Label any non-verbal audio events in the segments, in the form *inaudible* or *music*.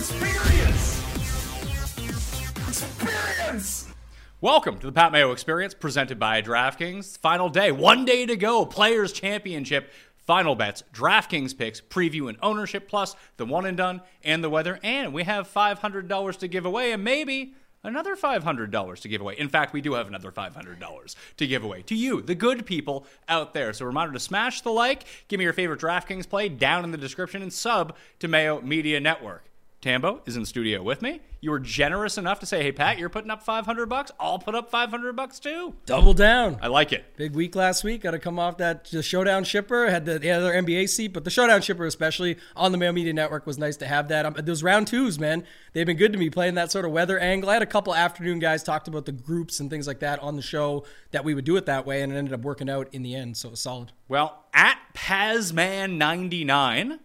Experience. Experience. Welcome to the Pat Mayo Experience presented by DraftKings. Final day, one day to go. Players Championship, final bets, DraftKings picks, preview and ownership, plus the one and done and the weather. And we have $500 to give away and maybe another $500 to give away. In fact, we do have another $500 to give away to you, the good people out there. So, reminder to smash the like, give me your favorite DraftKings play down in the description, and sub to Mayo Media Network. Tambo is in the studio with me. You were generous enough to say, "Hey Pat, you're putting up 500 bucks. I'll put up 500 bucks too." Double down. I like it. Big week last week. Got to come off that the showdown shipper. Had the, the other NBA seat, but the showdown shipper, especially on the Mayo Media Network, was nice to have that. Um, those round twos, man, they've been good to me playing that sort of weather angle. I had a couple afternoon guys talked about the groups and things like that on the show that we would do it that way, and it ended up working out in the end. So it was solid. Well, at Pazman99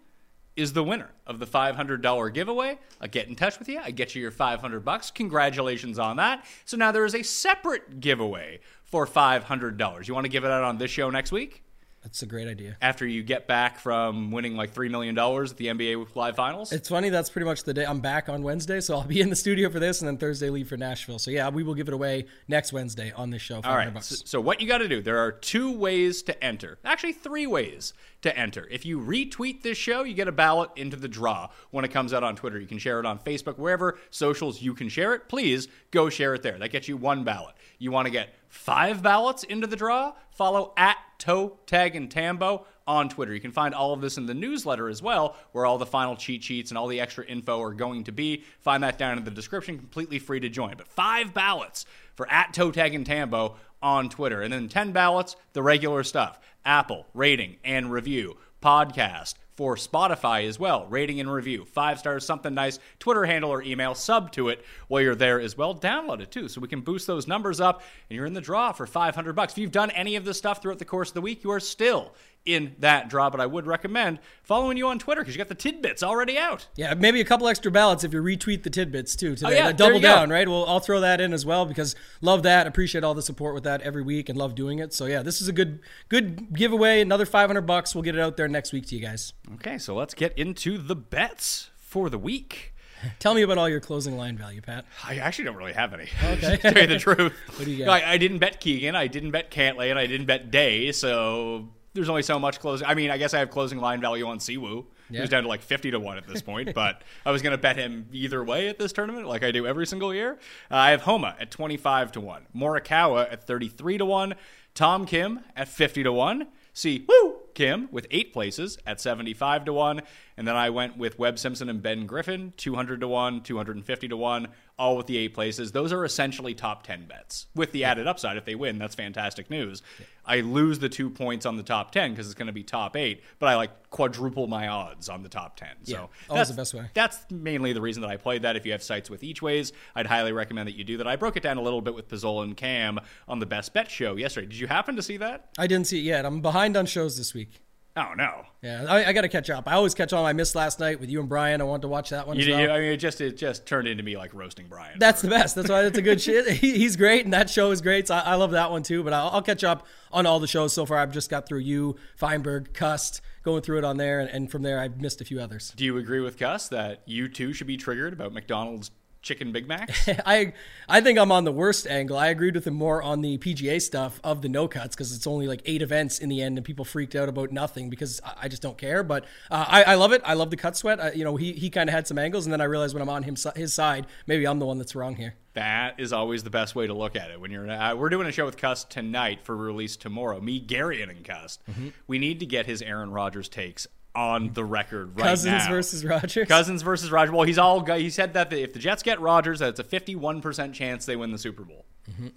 is the winner of the $500 giveaway. I get in touch with you. I get you your 500 bucks. Congratulations on that. So now there is a separate giveaway for $500. You want to give it out on this show next week? That's a great idea. After you get back from winning like $3 million at the NBA Live Finals? It's funny. That's pretty much the day I'm back on Wednesday, so I'll be in the studio for this, and then Thursday leave for Nashville. So yeah, we will give it away next Wednesday on this show. All right. So, so what you got to do? There are two ways to enter. Actually, three ways to enter. If you retweet this show, you get a ballot into the draw when it comes out on Twitter. You can share it on Facebook, wherever socials you can share it. Please go share it there. That gets you one ballot. You want to get five ballots into the draw? Follow at Toe Tag and Tambo on Twitter. You can find all of this in the newsletter as well, where all the final cheat sheets and all the extra info are going to be. Find that down in the description, completely free to join. But five ballots for at Toe Tag and Tambo on Twitter. And then 10 ballots, the regular stuff Apple, rating and review, podcast for Spotify as well. Rating and review, five stars, something nice. Twitter handle or email, sub to it while you're there as well. Download it too, so we can boost those numbers up, and you're in the draw for 500 bucks. If you've done any of this stuff throughout the course of the week, you are still in that draw. But I would recommend following you on Twitter because you got the tidbits already out. Yeah, maybe a couple extra ballots if you retweet the tidbits too today. Oh, yeah, double you go. down, right? Well, I'll throw that in as well because love that. Appreciate all the support with that every week and love doing it. So yeah, this is a good good giveaway. Another 500 bucks. We'll get it out there next week to you guys. Okay, so let's get into the bets for the week. *laughs* Tell me about all your closing line value, Pat. I actually don't really have any. *laughs* Okay. to tell you the *laughs* truth. What do you got? I, I didn't bet Keegan. I didn't bet Cantlay, and I didn't bet Day. So there's only so much closing. I mean, I guess I have closing line value on Siwoo. Yeah. He's down to like 50 to 1 at this point, but I was going to bet him either way at this tournament, like I do every single year. Uh, I have Homa at 25 to 1, Morikawa at 33 to 1, Tom Kim at 50 to 1. See, woo, Kim with eight places at 75 to 1. And then I went with Webb Simpson and Ben Griffin, 200 to 1, 250 to 1, all with the eight places. Those are essentially top 10 bets. With the added upside, if they win, that's fantastic news. I lose the two points on the top 10 because it's going to be top eight, but I like quadruple my odds on the top 10. So Yeah, always that's the best way. That's mainly the reason that I played that. If you have sites with each ways, I'd highly recommend that you do that. I broke it down a little bit with Pizzola and Cam on the Best Bet show yesterday. Did you happen to see that? I didn't see it yet. I'm behind on shows this week. Oh, no. Yeah, I, I got to catch up. I always catch on. I missed last night with you and Brian. I wanted to watch that one. You, as well. you- I mean, it just it just turned into me like roasting Brian. That's the best. That's why it's a good shit. *laughs* He, he's great, and that show is great. So I, I love that one too. But I'll, I'll catch up on all the shows so far. I've just got through you, Fienberg, Cust, going through it on there, and, and from there I've missed a few others. Do you agree with Gus that you too should be triggered about McDonald's chicken Big Macs. *laughs* I I think I'm on the worst angle. I agreed with him more on the PGA stuff of the no cuts because it's only like eight events in the end, and people freaked out about nothing because I, I just don't care. But uh, I, I love it. I love the cut sweat. I, you know, he he kind of had some angles, and then I realized when I'm on him his side, maybe I'm the one that's wrong here. That is always the best way to look at it. When you're, uh, we're doing a show with Cust tonight for release tomorrow. Me, Gary, and Cust. Mm-hmm. We need to get his Aaron Rodgers takes on the record right Cousins now. versus Rodgers. Cousins versus Rodgers. Well, he's all. He said that if the Jets get Rodgers, that it's a 51 percent chance they win the Super Bowl. Mm-hmm.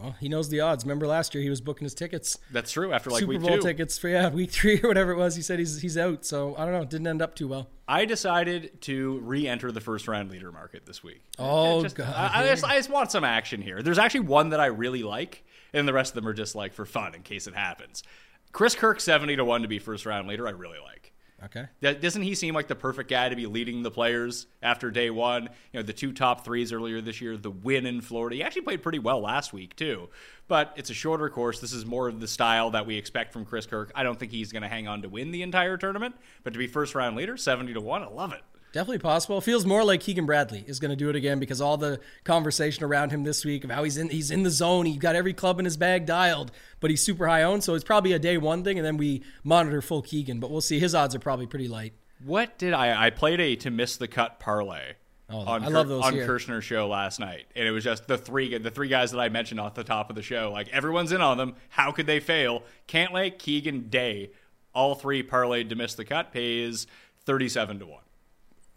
Well, he knows the odds. Remember last year he was booking his tickets, That's true. After like Super week Bowl two, tickets for yeah *laughs* week three or whatever it was. He said he's he's out. So I don't know. It didn't end up too well. I decided to re-enter the first round leader market this week. Oh, just- God. I, I just, I just want some action here. There's actually one that I really like, and the rest of them are just like for fun in case it happens. Chris Kirk seventy to one to be first round leader. I really like. Okay. That- Doesn't he seem like the perfect guy to be leading the players after day one? You know, the two top threes earlier this year, the win in Florida. He actually played pretty well last week, too. But it's a shorter course. This is more of the style that we expect from Chris Kirk. I don't think he's going to hang on to win the entire tournament, but to be first round leader, 70 to 1, I love it. Definitely possible. It feels more like Keegan Bradley is going to do it again because all the conversation around him this week of how he's in he's in the zone. he's got every club in his bag dialed, but he's super high owned. So it's probably a day one thing, and then we monitor full Keegan. But we'll see. His odds are probably pretty light. What did I? I played a to miss the cut parlay. Oh, on I love those on here. Kirshner's show last night, and it was just the three the three guys that I mentioned off the top of the show. Like everyone's in on them. How could they fail? Cantlay, Keegan, Day, all three parlayed to miss the cut pays thirty seven to one.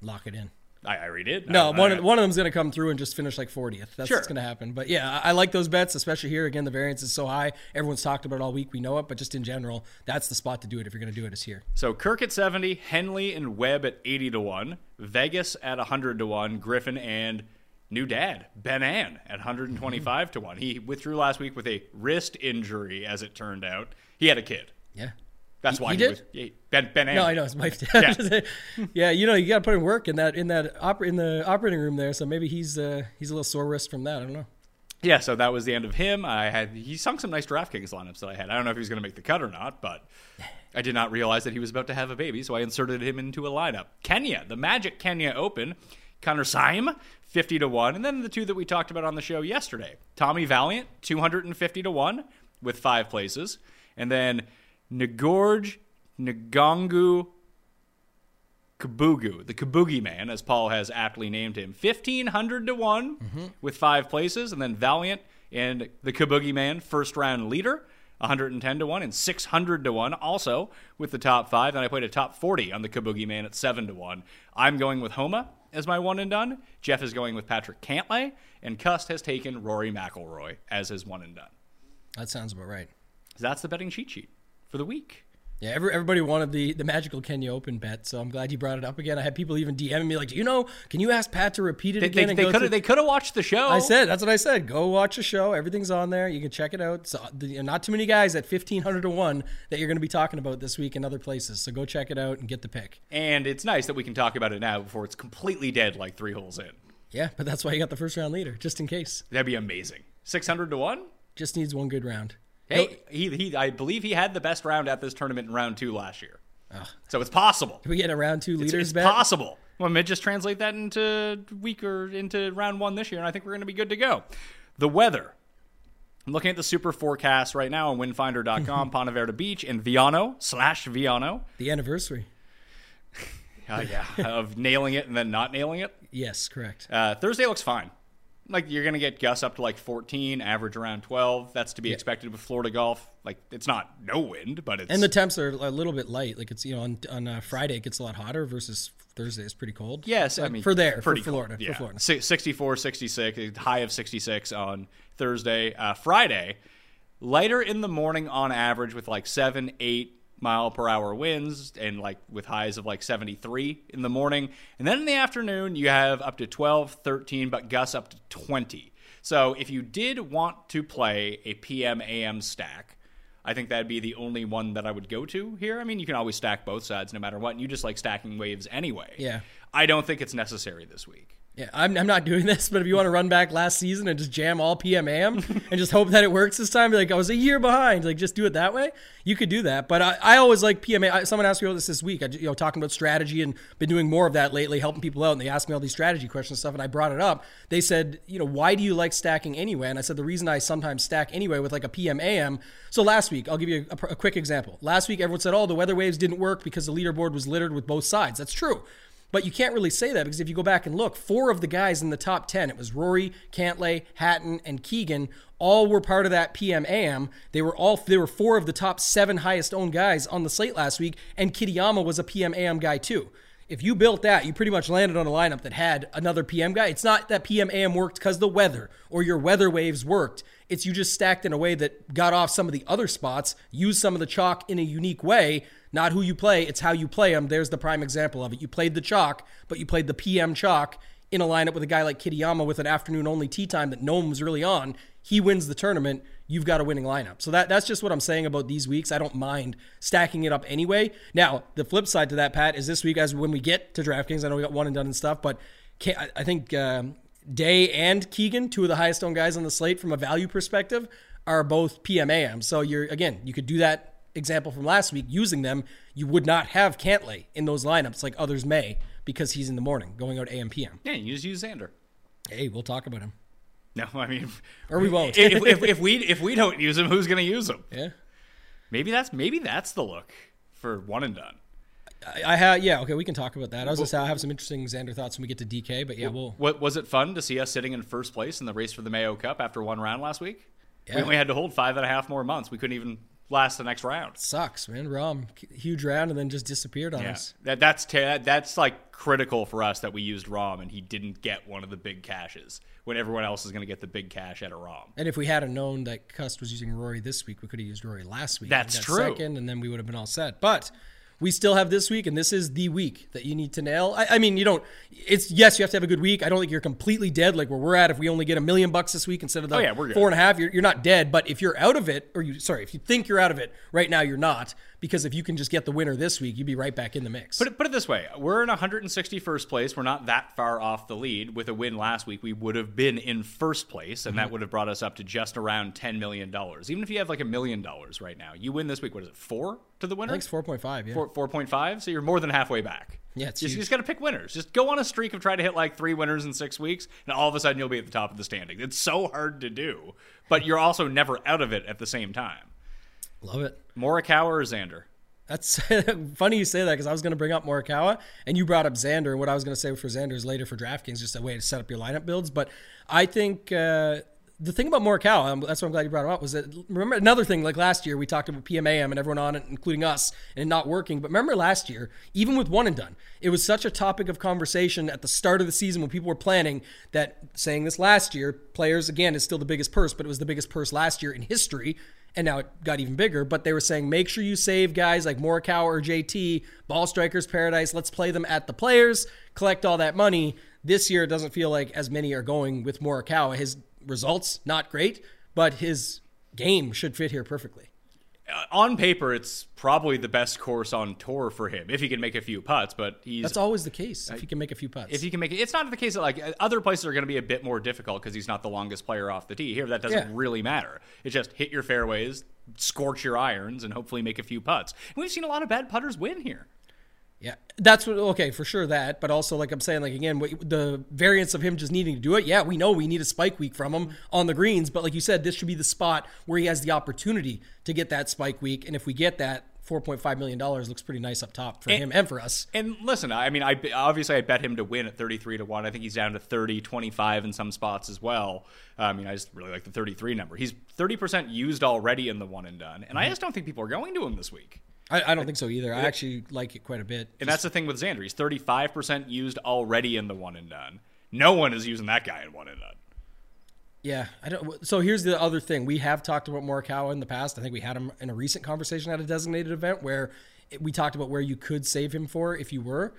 Lock it in. I, already did. No, I, one I, of, one of them's going to come through and just finish like 40th. That's Sure. what's going to happen. But yeah, I, I like those bets, especially here. Again, the variance is so high. Everyone's talked about it all week. We know it, but just in general, that's the spot to do it if you're going to do it. Is here. So Kirk at seventy, Henley and Webb at eighty to one, Vegas at hundred to one, Griffin and new dad Ben An at hundred and twenty five to one. He withdrew last week with a wrist injury, as it turned out. He had a kid. Yeah. That's why he he, did? was yeah, Ben Ben. No, I know his wife did. Yeah, you know, you got to put in work in that in that oper- in the operating room there. So maybe he's uh, he's a little sore wrist from that. I don't know. Yeah, so that was the end of him. I had he sung some nice DraftKings lineups that I had. I don't know if he was going to make the cut or not, but I did not realize that he was about to have a baby, so I inserted him into a lineup. Kenya, the Magic Kenya Open, Connor Syme, fifty to one, and then the two that we talked about on the show yesterday, Tommy Vaillant, two hundred and fifty to one with five places, and then Njoroge Ngongu Kibugu, the Kabugi man, as Paul has aptly named him, fifteen hundred to one mm-hmm. with five places, and then Vaillant and the Kabugi man, first round leader, one hundred and ten to one, and six hundred to one, also with the top five. Then I played a top forty on the Kabugi man at seven to one. I'm going with Homa as my one and done. Jeff is going with Patrick Cantlay, and Cust has taken Rory McIlroy as his one and done. That sounds about right. That's the betting cheat sheet for the week. Yeah, every, everybody wanted the the magical Kenya Open bet, so I'm glad you brought it up again. I had people even DMing me like, "Do you know? Can you ask Pat to repeat it They, again?" they, could have they could have watched the show. I said that's what I said. Go watch the show. Everything's on there. You can check it out. So, the, not too many guys at fifteen hundred to one that you're going to be talking about this week in other places. So go check it out and get the pick. And it's nice that we can talk about it now before it's completely dead like three holes in. Yeah, but that's why you got the first round leader, just in case. That'd be amazing. 600 to 1? Just needs one good round. Hey, he, he, I believe he had the best round at this tournament in round two last year. So it's possible. Can we get a round two It's, leaders it's bet? possible. Well, maybe just translate that into week or into round one this year, and I think we're going to be good to go. The weather. I'm looking at the super forecast right now on windfinder.com, *laughs* Ponte Vedra Beach, and Viano slash Viano. The anniversary. Uh, *laughs* yeah, of nailing it and then not nailing it. Yes, correct. Uh, Thursday looks fine. Like you're gonna get gusts up to like 14, average around 12. That's to be expected with Florida golf. Like it's not no wind, but it's And the temps are a little bit light. Like it's you know on on uh, Friday it gets a lot hotter versus Thursday is pretty cold. yes, I mean for there for cold. Florida Yeah. for Florida. 64, 66, high of 66 on Thursday. Uh, Friday, lighter in the morning on average with like seven, eight mile per hour winds and like with highs of like 73 in the morning. And then in the afternoon, you have up to 12, 13, but gusts up to 20. So if you did want to play a PM AM stack, I think that'd be the only one that I would go to here. I mean, you can always stack both sides no matter what. And you just like stacking waves anyway. Yeah. I don't think it's necessary this week. Yeah, I'm, I'm not doing this, but if you want to run back last season and just jam all PMAM *laughs* and just hope that it works this time, like I was a year behind, like just do it that way. You could do that, but I, I always like PMA. I, someone asked me about this this week. I, you know, talking about strategy and been doing more of that lately, helping people out. And they asked me all these strategy questions and stuff, and I brought it up. They said, you know, why do you like stacking anyway? And I said the reason I sometimes stack anyway with like a PMAM. So last week, I'll give you a, a quick example. Last week, everyone said, oh, the weather waves didn't work because the leaderboard was littered with both sides. That's true. But you can't really say that because if you go back and look, four of the guys in the top 10, it was Rory, Cantlay, Hatton, and Keegan, all were part of that PMAM. They were all they were four of the top seven highest owned guys on the slate last week, and Kitayama was a PMAM guy too. If you built that, you pretty much landed on a lineup that had another PM guy. It's not that PMAM worked because the weather or your weather waves worked. It's you just stacked in a way that got off some of the other spots, used some of the chalk in a unique way not who you play, it's how you play them. There's the prime example of it. You played the chalk, but you played the PM chalk in a lineup with a guy like Kitayama with an afternoon only tea time that no one was really on. He wins the tournament. You've got a winning lineup. So that that's just what I'm saying about these weeks. I don't mind stacking it up anyway. Now, the flip side to that, Pat, is this week as when we get to DraftKings. I know we got one and done and stuff, but I think um, Day and Keegan, two of the highest owned guys on the slate from a value perspective, are both PMAM. So you're again, you could do that example from last week, using them, you would not have Cantlay in those lineups like others may because he's in the morning going out AM PM. Yeah, you just use Xander. Hey, we'll talk about him. No, I mean, or we won't. if, if, if, we if we don't use him, who's going to use him? Yeah, maybe that's maybe that's the look for one and done. I, I have yeah okay we can talk about that. I was gonna say I have some interesting Xander thoughts when we get to DK, but yeah we'll. What was it fun to see us sitting in first place in the race for the Mayo Cup after one round last week? Yeah. We only had to hold five and a half more months. We couldn't even last the next round. Sucks, man. Rahm, huge round, and then just disappeared on yeah. us. That that's that's like critical for us that we used Rahm and he didn't get one of the big caches when everyone else is going to get the big cash at a Rahm. And if we had a known that Cust was using Rory this week, we could have used Rory last week. That's true. Second, and then we would have been all set. But we still have this week, and this is the week that you need to nail. I, I, mean, you don't. It's yes, you have to have a good week. I don't think you're completely dead like where we're at. If we only get a million bucks this week instead of the oh, yeah, we're four and a half, you're, you're not dead. But if you're out of it, or you sorry, if you think you're out of it right now, you're not because if you can just get the winner this week, you'd be right back in the mix. Put it, put it this way: we're in 161st place. We're not that far off the lead. With a win last week, we would have been in first place, and mm-hmm. that would have brought us up to just around 10 million dollars. Even if you have like a million dollars right now, you win this week. What is it? Four to the winner? I think it's 4.5. Yeah, 4, 4.5. So you're more than halfway back. Yeah, it's just, you just got to pick winners. Just go on a streak of trying to hit like three winners in six weeks, and all of a sudden you'll be at the top of the standing. It's so hard to do, but you're also never out of it at the same time. Love it. Morikawa or Xander? That's *laughs* funny you say that because I was going to bring up Morikawa and you brought up Xander. And what I was going to say for Xander is later for DraftKings, just a way to set up your lineup builds. But I think uh, the thing about Morikawa, um, that's why I'm glad you brought him up, was that remember another thing like last year we talked about PMAM and everyone on it, including us, and not working. But remember last year, even with one and done, it was such a topic of conversation at the start of the season when people were planning that saying this last year, players again is still the biggest purse, but it was the biggest purse last year in history and now it got even bigger. But they were saying make sure you save guys like Morikawa or JT, Ball Strikers Paradise. Let's play them at the players, collect all that money. This year, it doesn't feel like as many are going with Morikawa. His results not great, but his game should fit here perfectly. Uh, on paper, it's probably the best course on tour for him if he can make a few putts. But he's that's always the case if he can make a few putts. If he can make it, it's not the case that like other places are going to be a bit more difficult because he's not the longest player off the tee. Here, that doesn't Yeah. really matter. It's just hit your fairways, scorch your irons, and hopefully make a few putts. And we've seen a lot of bad putters win here. Yeah, that's what. Okay, for sure that, but also like I'm saying, like again, what- the variance of him just needing to do it. Yeah, we know we need a spike week from him on the greens, but like you said, this should be the spot where he has the opportunity to get that spike week, and if we get that, 4.5 million dollars looks pretty nice up top for And- him and for us. And listen, I mean, I obviously I bet him to win at 33 to 1. I think he's down to 30, 25 in some spots as well. Uh, I mean, I just really like the 33 number. He's 30% used already in the one and done. And I mm-hmm. just don't think people are going to him this week. I, I don't think so either. I actually like it quite a bit. And that's the thing with Xander. He's 35% used already in the one and done. No one is using that guy in one and done. Yeah, I don't. So here's the other thing: we have talked about Morikawa in the past. I think we had him in a recent conversation at a designated event where it- we talked about where you could save him for if you were.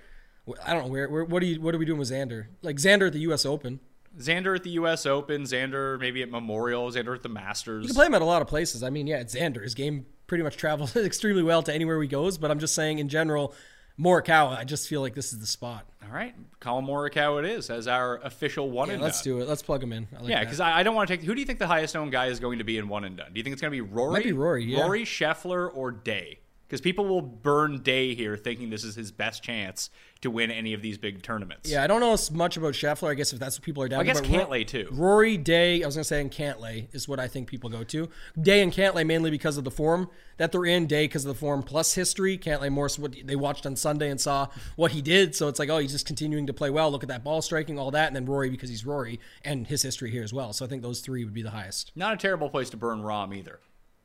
I don't know where. where what are you? What are we doing with Xander? Like Xander at the U.S. Open. Xander at the U.S. Open, Xander maybe at Memorial, Xander at the Masters. You can play him at a lot of places. I mean, yeah, it's Xander. His game pretty much travels *laughs* extremely well to anywhere he goes. But I'm just saying, in general, Morikawa, I just feel like this is the spot. All right, Collin Morikawa it is as our official one Yeah, and let's done. do it. Let's plug him in. Like Yeah, because I, I don't want to take. Who do you think the highest owned guy is going to be in one and done? Do you think it's going to be Rory? Might be Rory, yeah. Rory Scheffler or Day? Because people will burn Day here, thinking this is his best chance to win any of these big tournaments. Yeah, I don't know as much about Scheffler. I guess if that's what people are down I guess Cantlay too. Rory Day, I was gonna say, and Cantlay is what I think people go to. Day and Cantlay mainly because of the form that they're in. Day because of the form plus history. Cantlay more so what they watched on Sunday and saw what he did. So it's like, oh, he's just continuing to play well. Look at that ball striking, all that, and then Rory because he's Rory and his history here as well. So I think those three would be the highest. Not a terrible place to burn Rahm either,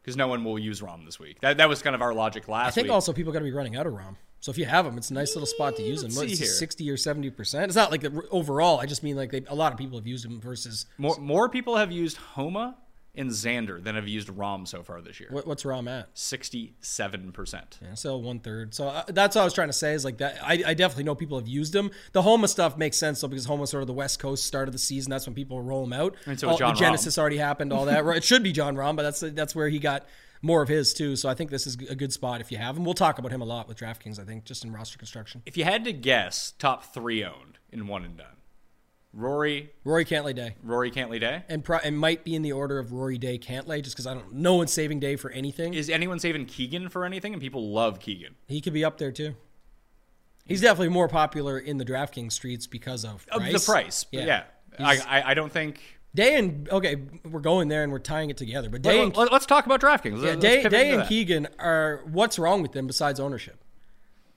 because no one will use Rahm this week. That that was kind of our logic last I think week. also people got to be running out of Rahm. So if you have them, it's a nice little spot to use them. Let's What, see here. sixty or seventy percent. It's not like the, overall. I just mean like they, a lot of people have used them versus more more people have used Homa and Xander than have used Rahm so far this year. what, what's Rahm at. Sixty-seven percent. Yeah, so one third. So uh, that's what I was trying to say is like that. I, I definitely know people have used them. The Homa stuff makes sense though because Homa's sort of the West Coast start of the season. That's when people roll them out. And so All- John Genesis already happened. All that. *laughs* It should be Jon Rahm, but that's that's where he got more of his too. So I think this is a good spot if you have him. We'll talk about him a lot with DraftKings. I think just in roster construction. If you had to guess, top three owned in one and done, Rory, Rory Cantlay Day. Rory Cantlay Day. And, pro- and might be in the order of Rory Day Cantlay just because I don't. No one's saving Day for anything. Is anyone saving Keegan for anything? And people love Keegan. He could be up there too. He's definitely more popular in the DraftKings streets because of Of price. the price, but yeah. I, I I don't think. Day and okay, we're going there and we're tying it together. But Day and let, us talk about DraftKings. yeah, Day, Day and that. Keegan are what's wrong with them besides ownership?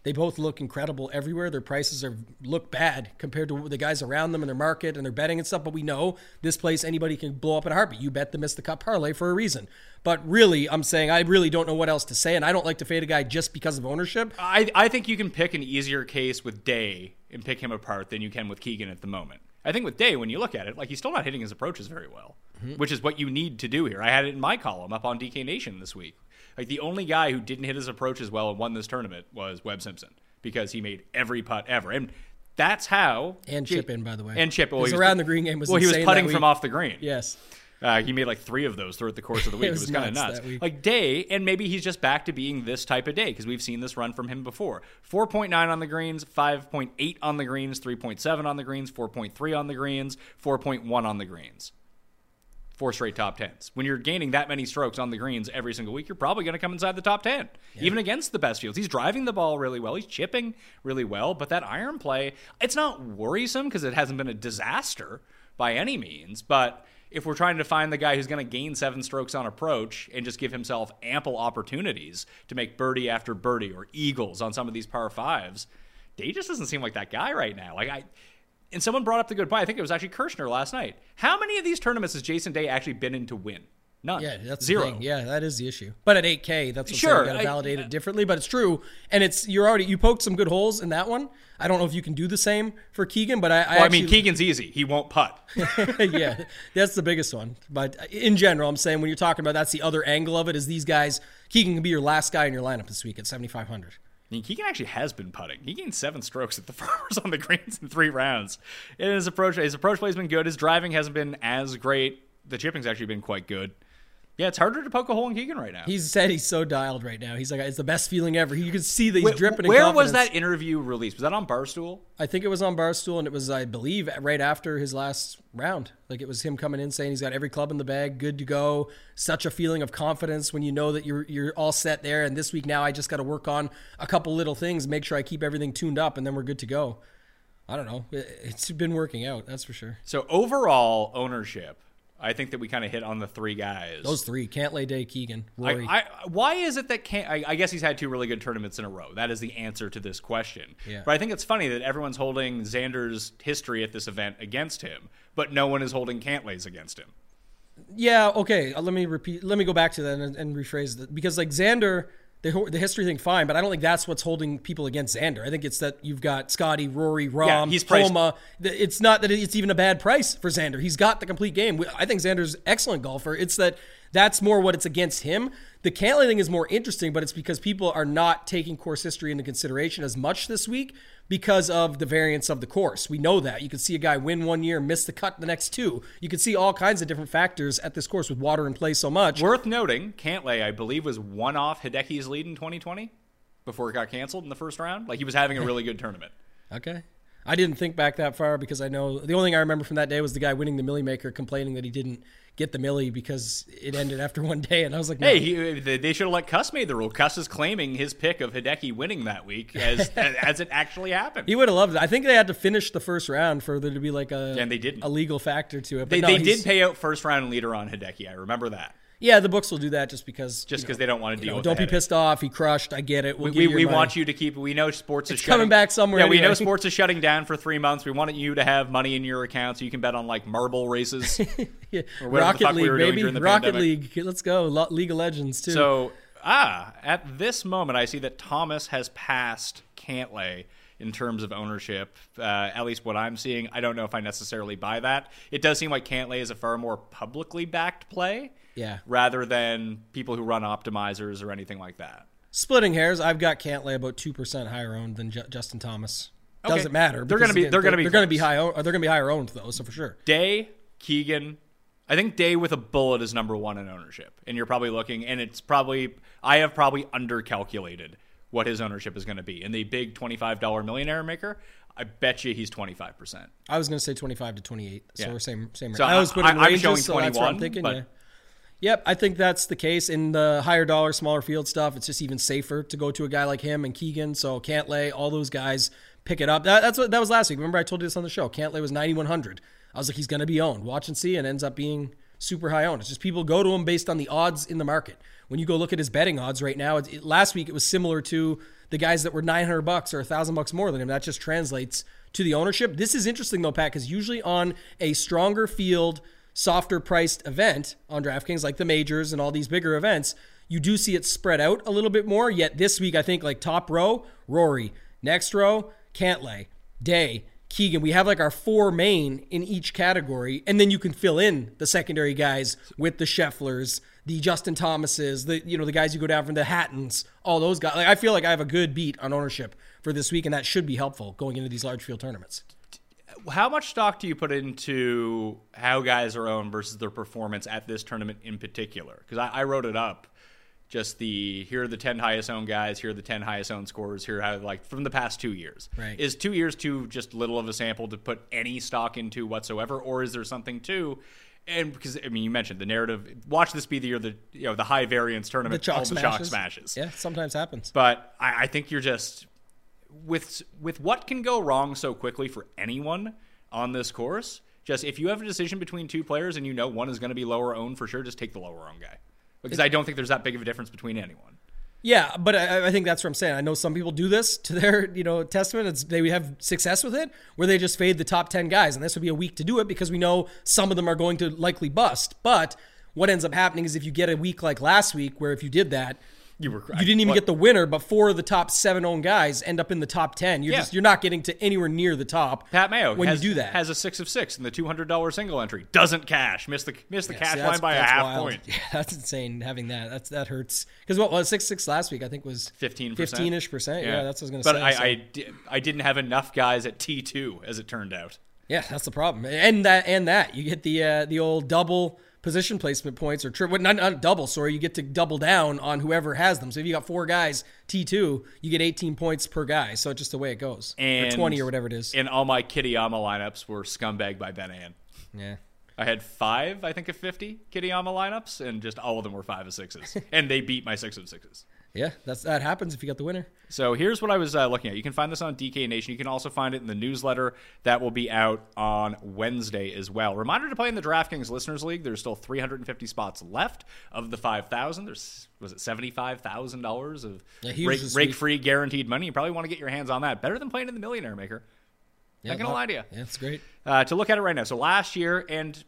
They both look incredible everywhere. Their prices are look bad compared to the guys around them and their market and their betting and stuff. But we know this place anybody can blow up in a heartbeat. You bet the miss the cut parlay for a reason. But really, I'm saying I really don't know what else to say, and I don't like to fade a guy just because of ownership. I, I think you can pick an easier case with Day and pick him apart than you can with Keegan at the moment. I think with Day, when you look at it, like he's still not hitting his approaches very well, mm-hmm. which is what you need to do here. I had it in my column up on DK Nation this week. Like the only guy who didn't hit his approach as well and won this tournament was Webb Simpson because he made every putt ever, and that's how And chip in, by the way. and chip. Well, he was- around the green game was well, he was putting from off the green. Yes. Uh, he made like three of those throughout the course of the *laughs* week. it was was, kind of nuts nuts. Like day, and maybe he's just back to being this type of day because we've seen this run from him before. 4.9 on the greens, 5.8 on the greens, 3.7 on the greens, 4.3 on the greens, 4.1 on the greens. Four straight top tens. When you're gaining that many strokes on the greens every single week, you're probably going to come inside the top 10, even against the best fields. He's driving the ball really well. He's chipping really well, but that iron play, it's not worrisome because it hasn't been a disaster by any means. But if we're trying to find the guy who's going to gain seven strokes on approach and just give himself ample opportunities to make birdie after birdie or eagles on some of these par fives, Day just doesn't seem like that guy right now. Like I, and someone brought up the good point. I think it was actually Kirshner last night. How many of these tournaments has Jason Day actually been in to win? None. Yeah, that's zero. The thing. Yeah, that is the issue. But at 8K, that's what's Sure, you got to I- validate it differently. But it's true, and it's you're already you poked some good holes in that one. I don't know if you can do the same for Keegan, but I, I Well, I mean, Keegan's easy. He won't putt. *laughs* yeah, that's the biggest one. But in general, I'm saying when you're talking about that's the other angle of it is these guys. Keegan can be your last guy in your lineup this week at 7,500. I mean, Keegan actually has been putting. He gained seven strokes at the *laughs* Farmers on the greens in three rounds. And his approach, his approach play has been good. His driving hasn't been as great. The chipping's actually been quite good. Yeah, it's harder to poke a hole in Keegan right now. He said he's so dialed right now. He's like, it's the best feeling ever. You can see that he's Wh- dripping. in Where was that interview released? Was that on Barstool? I think it was on Barstool, and it was, I believe, right after his last round. Like it was him coming in saying he's got every club in the bag, good to go. Such a feeling of confidence when you know that you're you're all set there. And this week now, I just got to work on a couple little things, make sure I keep everything tuned up, and then we're good to go. I don't know. It's been working out, that's for sure. So overall ownership, I think that we kind of hit on the three guys. Those three: Cantlay, Day, Keegan, Rory. I, I, why is it that can't? I, I guess he's had two really good tournaments in a row. That is the answer to this question. Yeah. But I think it's funny that everyone's holding Xander's history at this event against him, but no one is holding Cantlay's against him. Yeah, okay. Uh, let me repeat. Let me go back to that and, and rephrase that because like Xander, the the history thing, fine, but I don't think that's what's holding people against Xander. I think it's that you've got Scotty, Rory, Rahm, he's priced- Homa. It's not that it's even a bad price for Xander. He's got the complete game. I think Xander's excellent golfer. It's that that's more what it's against him. The Cantlay thing is more interesting, but it's because people are not taking course history into consideration as much this week because of the variance of the course. We know that. You can see a guy win one year, miss the cut the next two. You can see all kinds of different factors at this course with water in play so much. Worth noting, Cantlay, I believe, was one off Hideki's lead in 2020. before it got canceled in the first round. Like he was having a really good tournament. *laughs* Okay. I didn't think back that far because I know the only thing I remember from that day was the guy winning the Milly Maker complaining that he didn't get the Milly because it ended after one day, and I was like, no. Hey, he, they should have let Cust made the rule. Cust is claiming his pick of Hideki winning that week as *laughs* as it actually happened. He would have loved it. I think they had to finish the first round for there to be like a And they didn't. a legal factor to it. But They, no, they did pay out first round leader on Hideki. I remember that. Yeah, the books will do that just because. Just you because know, they don't want to deal know, with don't be headache. pissed off. He crushed. I get it. We'll We, we, we want you to keep. We know sports is It's shutting, coming back somewhere Yeah, we know *laughs* sports is shutting down for three months. We want you to have money in your account so you can bet on like marble races. *laughs* Yeah. or whatever the Rocket we League, were baby. Rocket pandemic. League. Let's go. Lo- League of Legends too. So, ah, at this moment, I see that Thomas has passed Cantlay in terms of ownership. Uh, at least what I'm seeing. I don't know if I necessarily buy that. It does seem like Cantlay is a far more publicly backed play. Yeah. Rather than people who run optimizers or anything like that. Splitting hairs, I've got Cantlay about two percent higher owned than Ju- Justin Thomas. Okay. Doesn't matter. They're gonna be- again, they're gonna be they're gonna be high. They're gonna be higher owned though, so for sure. Day, Keegan. I think Day with a bullet is number one in ownership. And you're probably looking, and it's probably, I have probably undercalculated what his ownership is going to be. In the big $25 millionaire maker, I bet you he's 25%. I was gonna say twenty five to twenty eight. So Yeah. we're same same. So range. I was I- putting I'm ranges, showing so that's what I'm thinking. but- yeah. Yep, I think that's the case in the higher dollar, smaller field stuff. It's just even safer to go to a guy like him and Keegan. So Cantlay, all those guys pick it up. That, that's what that was last week. Remember, I told you this on the show. Cantlay was ninety one hundred. I was like, he's going to be owned. Watch and see, and ends up being super high owned. It's just people go to him based on the odds in the market. When you go look at his betting odds right now, it, last week it was similar to the guys that were nine hundred bucks or thousand bucks more than him. That just translates to the ownership. This is interesting though, Pat, because usually on a stronger field softer priced event on DraftKings, like the majors and all these bigger events, you do see it spread out a little bit more. Yet this week, I think like top row, Rory, next row, Cantlay, Day, Keegan. We have like our four main in each category, and then you can fill in the secondary guys with the Schefflers, the Justin Thomases, the you know the guys you go down from the Hattons, all those guys. Like I feel like I have a good beat on ownership for this week, and that should be helpful going into these large field tournaments. How much stock do you put into how guys are owned versus their performance at this tournament in particular? Because I, I wrote it up. Just the here are the ten highest owned guys, here are the ten highest owned scorers, here how like from the past two years. Right. Is two years too just little of a sample to put any stock into whatsoever, or is there something too? And because I mean, you mentioned the narrative. Watch this be the year the you know the high variance The tournament, chalk all the smashes. chalk smashes. Yeah, sometimes happens. But I, I think you're just with with what can go wrong so quickly for anyone on this course. Just if you have a decision between two players and you know one is going to be lower owned for sure, just take the lower owned guy because I don't think there's that big of a difference between anyone. Yeah, but I, I think that's what I'm saying. I know some people do this to their, you know, testament. It's they have success with it, where they just fade the top ten guys, and this would be a week to do it because we know some of them are going to likely bust. But what ends up happening is if you get a week like last week, where if you did that, You were you didn't even what- get the winner, but four of the top seven own guys end up in the top ten. You're Yeah. just you're not getting to anywhere near the top. Pat Mayo when has, you do that has a six of six in the two hundred dollar single entry. Doesn't cash. Missed the missed the Yeah, cash line by a half wild. point. *laughs* Yeah, that's insane having that. That's that hurts because what was six six last week? I think was 15 15 ish percent. Yeah. that's what I was going to But say. I, so- I, di- I didn't have enough guys at T two as it turned out. Yeah, that's the problem, and that and that you get the uh, the old double position placement points or triple, not, not double. Sorry, you get to double down on whoever has them. So if you got four guys T two, you get 18 points per guy. So it's just the way it goes, And or 20 or whatever it is. And all my Kitayama lineups were scumbag by Ben An. yeah, I had five, I think, of 50 Kitayama lineups, and just all of them were five of sixes. *laughs* and they beat my six of sixes. Yeah, that's that happens if you got the winner. So here's what I was uh, looking at. You can find this on DK Nation. You can also find it in the newsletter that will be out on Wednesday as well. Reminder to play in the DraftKings Listeners League. There's still 350 spots left of the 5,000. There's was it $75,000 of Yeah, rake, rake free guaranteed money. You probably want to get your hands on that. Better than playing in the Millionaire Maker. Yeah, Not gonna that- lie to you. Yeah, it's great. uh, to look at it right now. So last year, and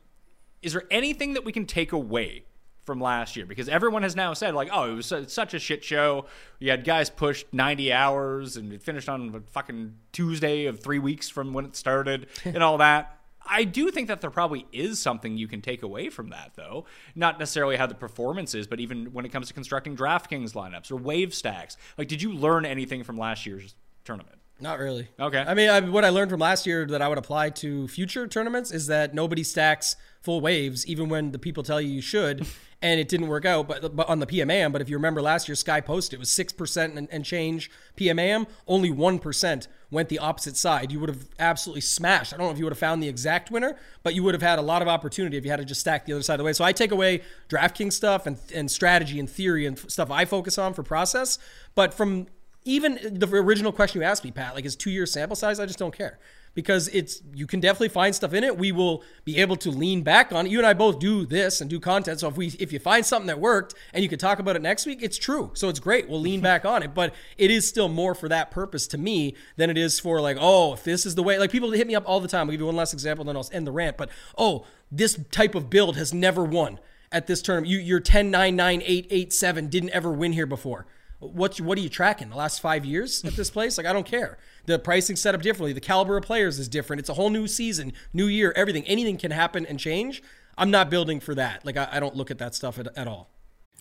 is there anything that we can take away from last year? Because everyone has now said like, oh, it was such a shit show. You had guys pushed 90 hours, and it finished on a fucking Tuesday of three weeks from when it started, *laughs* and all that. I do think that there probably is something you can take away from that, though. Not necessarily how the performance is, but even when it comes to constructing DraftKings lineups or wave stacks. Like, did you learn anything from last year's tournament? Not really. Okay. I mean, I, what I learned from last year that I would apply to future tournaments is that nobody stacks full waves, even when the people tell you you should. *laughs* and it didn't work out. But, but on the PMAM, but if you remember last year, Sky Post it was six percent and, and change PMAM. Only one percent went the opposite side. You would have absolutely smashed. I don't know if you would have found the exact winner, but you would have had a lot of opportunity if you had to just stack the other side of the way. So I take away DraftKings stuff and and strategy and theory and stuff I focus on for process. But from even the original question you asked me, Pat, like is two year sample size, I just don't care because it's you can definitely find stuff in it. We will be able to lean back on it. You and I both do this and do content. So if we if you find something that worked and you could talk about it next week, it's true. So it's great. We'll lean mm-hmm. back on it. But it is still more for that purpose to me than it is for like, oh, if this is the way like people hit me up all the time. I'll give you one last example, then I'll end the rant. But oh, this type of build has never won at this term. You your 10 9 9 8 8 7 didn't ever win here before. What what are you tracking? The last five years at this place? Like I don't care. The pricing set up differently. The caliber of players is different. It's a whole new season, new year, everything. Anything can happen and change. I'm not building for that. Like I, I don't look at that stuff at, at all.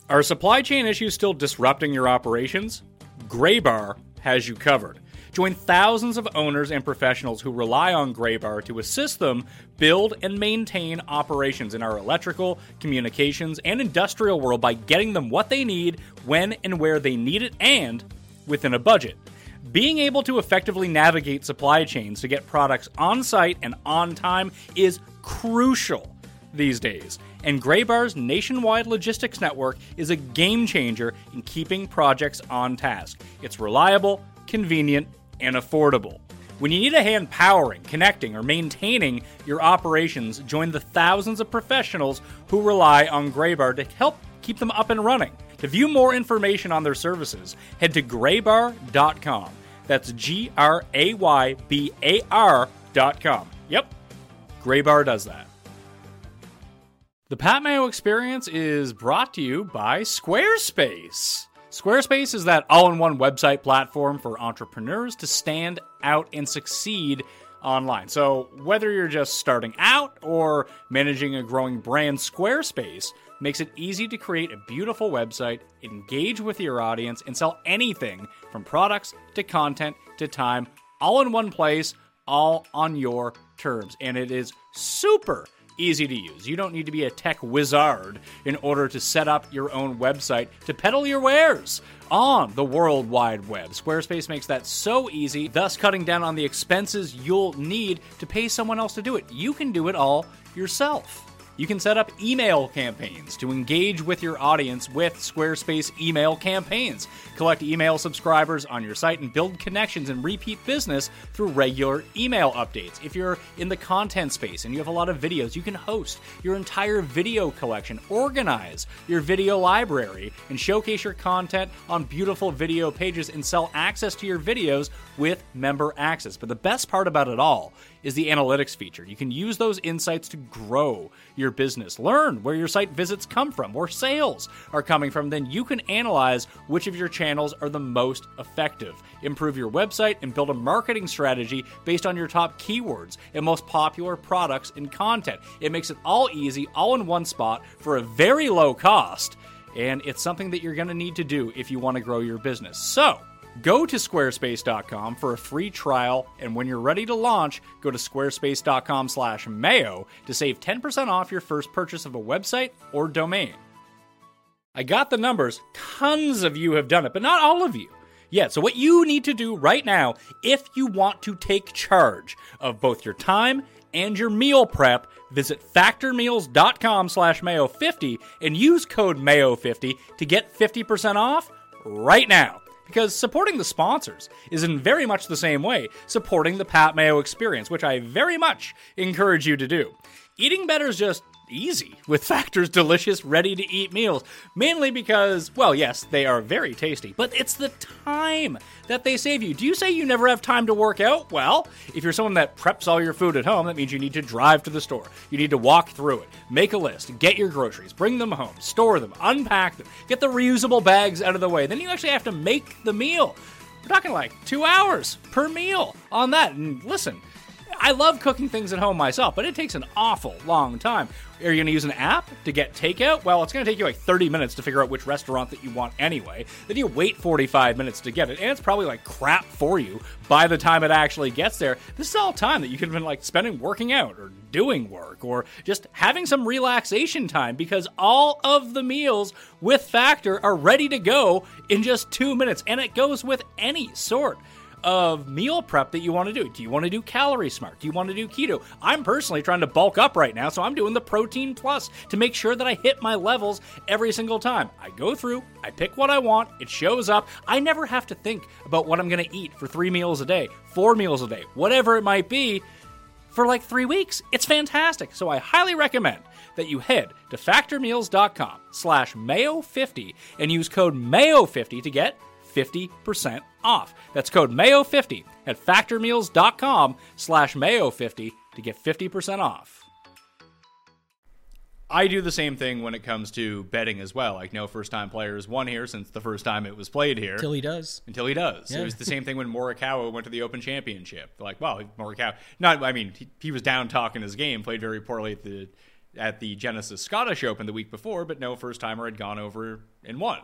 Are supply chain issues still disrupting your operations? Graybar has you covered. Join thousands of owners and professionals who rely on Graybar to assist them build and maintain operations in our electrical, communications, and industrial world by getting them what they need, when and where they need it, and within a budget. Being able to effectively navigate supply chains to get products on site and on time is crucial these days. And Graybar's nationwide logistics network is a game changer in keeping projects on task. It's reliable, convenient, and affordable. When you need a hand powering, connecting, or maintaining your operations, join the thousands of professionals who rely on Graybar to help keep them up and running. To view more information on their services, head to graybar.com. That's G R A Y B A R.com. Yep, Graybar does that. The Pat Mayo experience is brought to you by Squarespace. Squarespace is that all in one website platform for entrepreneurs to stand out and succeed online. So, whether you're just starting out or managing a growing brand, Squarespace makes it easy to create a beautiful website, engage with your audience, and sell anything from products to content to time, all in one place, all on your terms. And it is super easy to use. You don't need to be a tech wizard in order to set up your own website to peddle your wares on the World Wide Web. Squarespace makes that so easy, thus cutting down on the expenses you'll need to pay someone else to do it. You can do it all yourself. You can set up email campaigns to engage with your audience with Squarespace email campaigns. Collect email subscribers on your site and build connections and repeat business through regular email updates. If you're in the content space and you have a lot of videos, you can host your entire video collection, organize your video library, and showcase your content on beautiful video pages and sell access to your videos with member access. But the best part about it all is the analytics feature. You can use those insights to grow your business. Learn where your site visits come from, where sales are coming from. Then you can analyze which of your channels are the most effective. Improve your website and build a marketing strategy based on your top keywords and most popular products and content. It makes it all easy, all in one spot for a very low cost. And it's something that you're going to need to do if you want to grow your business. So, Go to squarespace.com for a free trial, and when you're ready to launch, go to squarespace.com/mayo to save 10% off your first purchase of a website or domain. I got the numbers. Tons of you have done it, but not all of you. Yeah, so what you need to do right now if you want to take charge of both your time and your meal prep, visit factormeals.com slash mayo50 and use code mayo50 to get 50% off right now. Because supporting the sponsors is in very much the same way supporting the Pat Mayo experience, which I very much encourage you to do. Eating better is just easy with Factor's delicious, ready to eat meals. Mainly because, well, yes, they are very tasty, but it's the time that they save you. Do you say you never have time to work out? Well, if you're someone that preps all your food at home, that means you need to drive to the store. You need to walk through it, make a list, get your groceries, bring them home, store them, unpack them, get the reusable bags out of the way. Then you actually have to make the meal. We're talking like two hours per meal on that. And listen, I love cooking things at home myself, but it takes an awful long time. Are you going to use an app to get takeout? Well, it's going to take you like 30 minutes to figure out which restaurant that you want anyway. Then you wait 45 minutes to get it, and it's probably like crap for you by the time it actually gets there. This is all time that you could have been like spending working out or doing work or just having some relaxation time because all of the meals with Factor are ready to go in just two minutes, and it goes with any sort of meal prep that you want to do. Do you want to do calorie smart? Do you want to do keto? I'm personally trying to bulk up right now, so I'm doing the protein plus to make sure that I hit my levels every single time. I go through, I pick what I want, it shows up. I never have to think about what I'm going to eat for 3 meals a day, 4 meals a day, whatever it might be for like 3 weeks. It's fantastic. So I highly recommend that you head to factormeals.com slash mayo50 and use code mayo50 to get 50% off. That's code MAYO50 at factormeals.com slash MAYO50 to get 50% off. I do the same thing when it comes to betting as well. Like no first time players won here since the first time it was played here. Until he does. Until he does. Yeah. It was the same thing when Morikawa went to the Open Championship. Like, well, Morikawa, not. I mean, he, he was down talking his game, played very poorly at the at the Genesis Scottish Open the week before, but no first timer had gone over and won.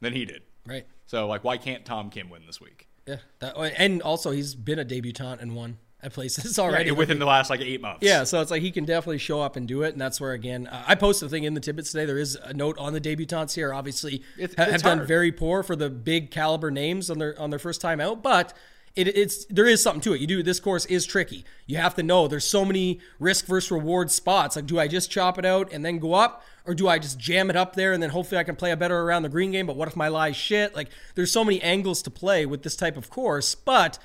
Then he did. Right. So, like, why can't Tom Kim win this week? Yeah. That, and also, he's been a debutant and won at places *laughs* already. Right, within the last like eight months. Yeah, so it's like he can definitely show up and do it, and that's where again uh, I posted a thing in the tidbits today. There is a note on the debutants here. Obviously, It's- ha- it's have done very poor for the big caliber names on their on their first time out, but. It, it's there is something to it. You do this course is tricky. You have to know there's so many risk versus reward spots. Like, do I just chop it out and then go up, or do I just jam it up there and then hopefully I can play a better around the green game? But what if my lie shit? Like, there's so many angles to play with this type of course, but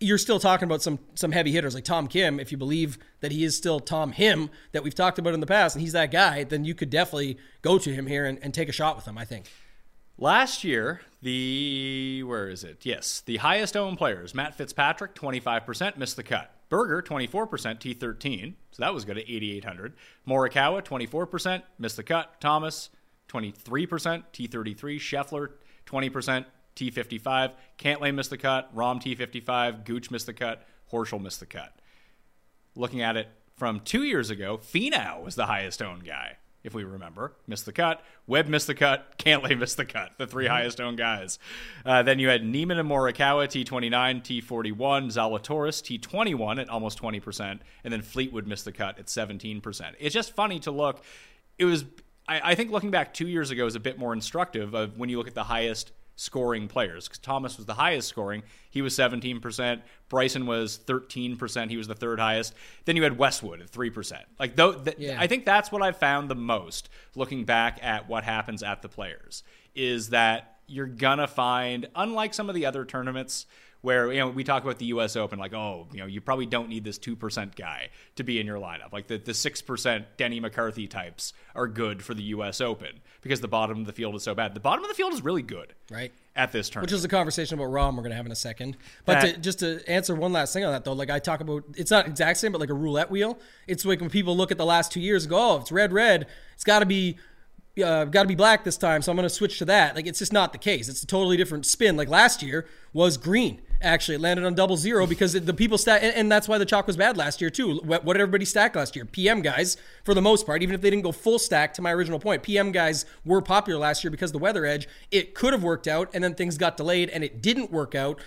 you're still talking about some some heavy hitters like Tom Kim. If you believe that he is still Tom Kim that we've talked about in the past, and he's that guy, then you could definitely go to him here and, and take a shot with him. I think. Last year, the where is it? Yes, the highest owned players: Matt Fitzpatrick, twenty five percent, missed the cut. Berger, twenty four percent, T thirteen, so that was good at eighty eight hundred. Morikawa, twenty four percent, missed the cut. Thomas, twenty three percent, T thirty three. Scheffler, twenty percent, T fifty five. Cantlay missed the cut. Rahm T fifty five. Gooch missed the cut. Horschel missed the cut. Looking at it from two years ago, Finau was the highest owned guy, if we remember. Missed the cut. Webb missed the cut. *laughs* Cantlay missed the cut. The 3 highest owned guys. Uh, then you had Niemann and Morikawa, T29, T41, Zalatoris, T21 at almost 20%, and then Fleetwood missed the cut at 17%. It's just funny to look. It was, I, I think looking back two years ago is a bit more instructive of when you look at the highest scoring players. Thomas was the highest scoring. He was 17%. Bryson was 13%. He was the third highest. Then you had Westwood at 3%. Like though th- Yeah. I think that's what I've found the most looking back at what happens at the players is that you're gonna find unlike some of the other tournaments where you know we talk about the U.S. Open, like oh, you know, you probably don't need this two percent guy to be in your lineup. Like the the six percent Denny McCarthy types are good for the U.S. Open because the bottom of the field is so bad. The bottom of the field is really good, Right. At this tournament, Which is a conversation about Rahm we're going to have in a second. But That- to, just to answer one last thing on that, though, like I talk about, it's not exact same, but like a roulette wheel. It's like when people look at the last two years and go, oh, it's red, red, it's got to be. Uh, got to be black this time, so I'm going to switch to that. Like it's just not the case. It's a totally different spin. Like last year was green. Actually, it landed on double zero because the people stack, and, and that's why the chalk was bad last year too. What, what did everybody stack last year? PM guys, for the most part, even if they didn't go full stack. To my original point, PM guys were popular last year because the weather edge. It could have worked out, and then things got delayed, and it didn't work out.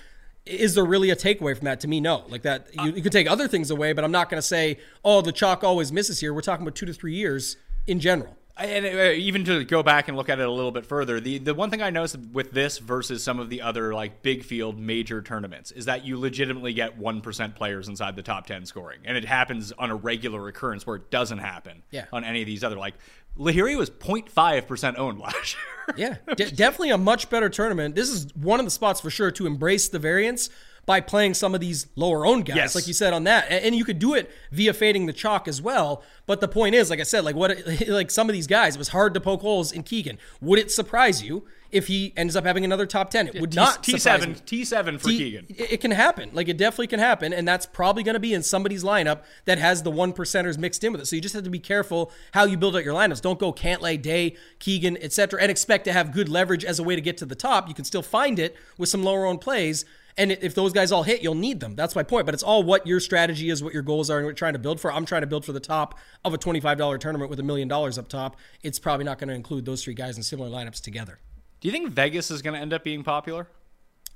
Is there really a takeaway from that? To me, no. Like that, you, you could take other things away, but I'm not going to say, oh, the chalk always misses here. We're talking about two to three years in general. And uh, even to go back and look at it a little bit further, the the one thing I noticed with this versus some of the other like big field major tournaments is that you legitimately get one percent players inside the top ten scoring, and it happens on a regular occurrence where it doesn't happen Yeah. on any of these other like Lahiri was 0.5 percent owned *laughs* last year. Yeah, de- definitely a much better tournament. This is one of the spots for sure to embrace the variance by playing some of these lower owned guys, Yes. like you said on that, and, you could do it via fading the chalk as well. But the point is, like I said, like what, *laughs* like some of these guys, it was hard to poke holes in Keegan. Would it surprise you if he ends up having another top ten? It would not. T surprise seven me. T seven for T- Keegan. It it can happen. Like it definitely can happen, and that's probably going to be in somebody's lineup that has the one percenters mixed in with it. So you just have to be careful how you build out your lineups. Don't go Cantlay, Day, Keegan, etc., and expect to have good leverage as a way to get to the top. You can still find it with some lower owned plays. And if those guys all hit, you'll need them. That's my point. But it's all what your strategy is, what your goals are, and what you're trying to build for. I'm trying to build for the top of a $25 tournament with a million dollars up top. It's probably not going to include those three guys in similar lineups together. Do you think Vegas is going to end up being popular?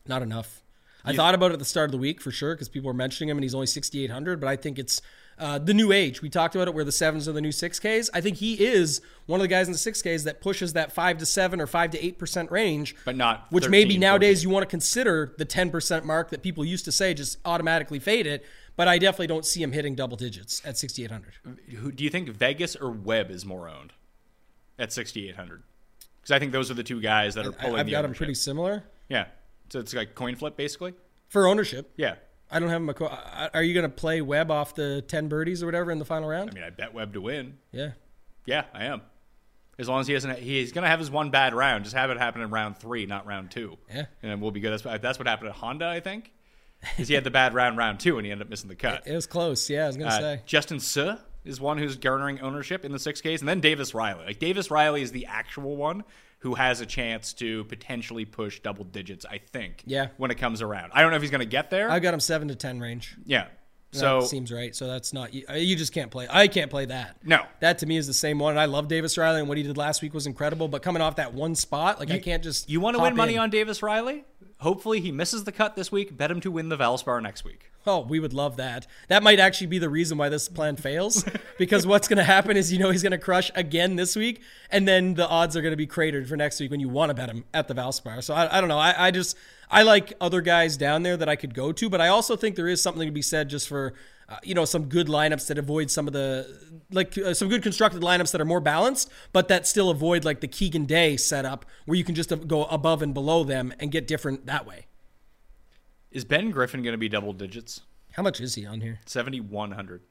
Not enough. I thought about it at the start of the week for sure because people were mentioning him and he's only 6,800, but I think it's uh, the new age. We talked about it where the sevens are the new 6Ks. I think he is one of the guys in the 6Ks that pushes that 5 to 7 or 5 to 8% range. But not Which 13, maybe nowadays 14. you want to consider the 10% mark that people used to say just automatically fade it. But I definitely don't see him hitting double digits at 6,800. Who, do you think Vegas or Webb is more owned at 6,800? Because I think those are the two guys that are I- pulling I've got ownership. pretty similar Yeah. So it's like coin flip, basically? for ownership. Yeah. I don't have him. A co- Are you going to play Webb off the 10 birdies or whatever in the final round? I mean, I bet Webb to win. yeah. Yeah, I am. As long as he doesn't, he's going to have his one bad round. Just have it happen in round three, not round two. Yeah. And we'll be good. That's, that's what happened at Honda, I think. Because he had the bad round round two and he ended up missing the cut. *laughs* It was close. Yeah, I was going to Uh, say. Justin Suh is one who's garnering ownership in the 6Ks. And then Davis Riley. Like, Davis Riley is the actual one who has a chance to potentially push double digits, I think. Yeah. When it comes around. I don't know if he's going to get there. I've got him 7 to 10 range. yeah. So that seems right. So that's not you, you just can't play. I can't play that. No. that to me is the same one. And I love Davis Riley and what he did last week was incredible. But coming off that one spot, like I can't just. you want to win money in. on Davis Riley? Hopefully he misses the cut this week. Bet him to win the Valspar next week. Oh, we would love that. That might actually be the reason why this plan fails, *laughs* because what's going to happen is you know he's going to crush again this week, and then the odds are going to be cratered for next week when you want to bet him at the Valspar. So I, I don't know. I, I just I like other guys down there that I could go to, but I also think there is something to be said just for. Uh, you know some good lineups that avoid some of the like uh, some good constructed lineups that are more balanced, but that still avoid like the Keegan Day setup where you can just go above and below them and get different that way. Is Ben Griffin going to be double digits? How much is he on here? 7,100.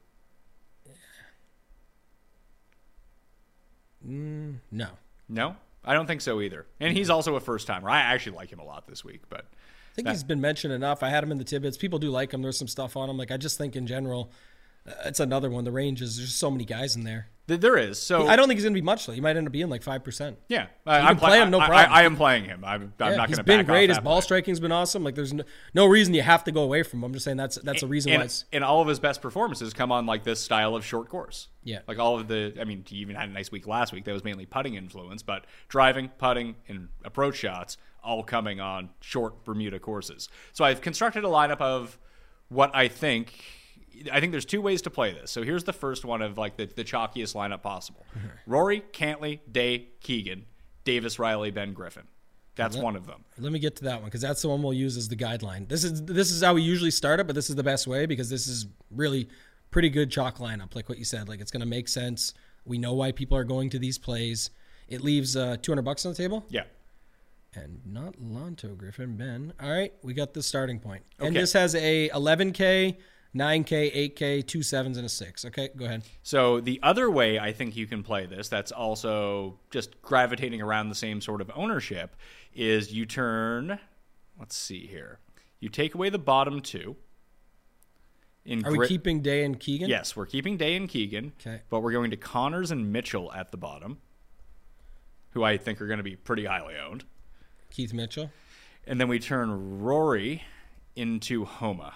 Mm, no. No? I don't think so either. And he's also a first timer. I actually like him a lot this week, but I think he's been mentioned enough. I had him in the tidbits. People do like him. There's some stuff on him. Like I just think in general, it's another one. The range is there's so many guys in there. there is. So I don't think he's gonna be much though. He might end up being like five percent. Yeah, I'm can play him, no I- I- problem. I, am playing him. I'm, I'm not going to. He's been great. His ball play. striking's been awesome. Like there's no, no reason you have to go away from him. I'm just saying that's that's a reason why And, it's and all of his best performances come on like this style of short course. Yeah. like all of the. I mean, he even had a nice week last week. That was mainly putting influence, but driving, putting, and approach shots all coming on short Bermuda courses. So I've constructed a lineup of what I think. I think there's two ways to play this. So here's the first one of like the, the chalkiest lineup possible: *laughs* Rory, Cantlay, Day, Keegan, Davis, Riley, Ben Griffin. That's one of them. Let me get to that one because that's the one we'll use as the guideline. This is this is how we usually start it, but this is the best way because this is really pretty good chalk lineup, like what you said. Like it's going to make sense. We know why people are going to these plays. It leaves uh, 200 bucks on the table. Yeah. and not Lonto Griffin Ben. All right, we got the starting point, and Okay. this has a 11k, 9k, 8k, two sevens, and a six. Okay, go ahead. So the other way I think you can play this, that's also just gravitating around the same sort of ownership, is you turn. Let's see here. You take away the bottom two. In Are we keeping Day and Keegan? Yes, we're keeping Day and Keegan. Okay. But we're going to Conners and Mitchell at the bottom, who I think are going to be pretty highly owned. Keith Mitchell. And then we turn Rory into Homa.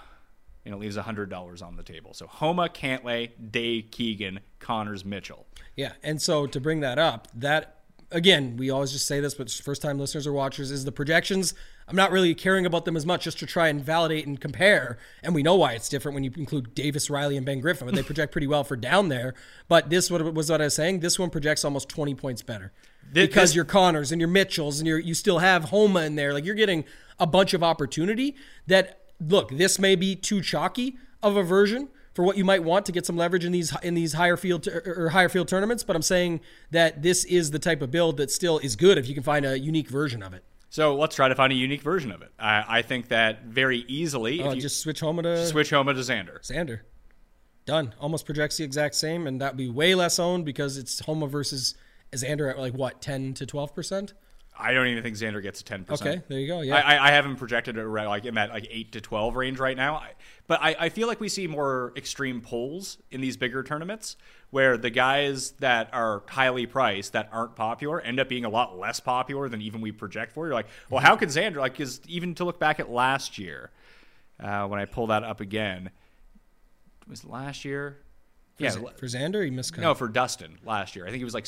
And it leaves $100 on the table. So Homa, Cantlay, Day, Keegan, Conners, Mitchell. Yeah, and so to bring that up, that again, we always just say this, but first time listeners or watchers is the projections. I'm not really caring about them as much just to try and validate and compare. And we know why it's different when you include Davis, Riley, and Ben Griffin, but they project pretty well for down there. But this what was what I was saying. This one projects almost 20 points better Thi- because this- your Conners and your Mitchells and your you still have Homa in there. Like you're getting a bunch of opportunity. That look, this may be too chalky of a version for what you might want to get some leverage in these in these higher field or er, er, higher field tournaments. But I'm saying that this is the type of build that still is good if you can find a unique version of it. So let's try to find a unique version of it. I, I think that very easily, Oh, if uh, you just switch Homa to switch Homa to Xander. Xander. Done. Almost projects the exact same, and that'd be way less owned because it's Homa versus Xander at like what, ten to twelve percent? I don't even think Xander gets a ten percent. Okay, there you go. Yeah. I, I, haven't projected it around like in that like eight to twelve range right now. I, but I, I feel like we see more extreme pulls in these bigger tournaments where the guys that are highly priced that aren't popular end up being a lot less popular than even we project for. You're like, well, how can Xander like? Because even to look back at last year, uh, when I pull that up again. Was last year? Yeah, For Xander, he missed. no, for Dustin last year. I think he was like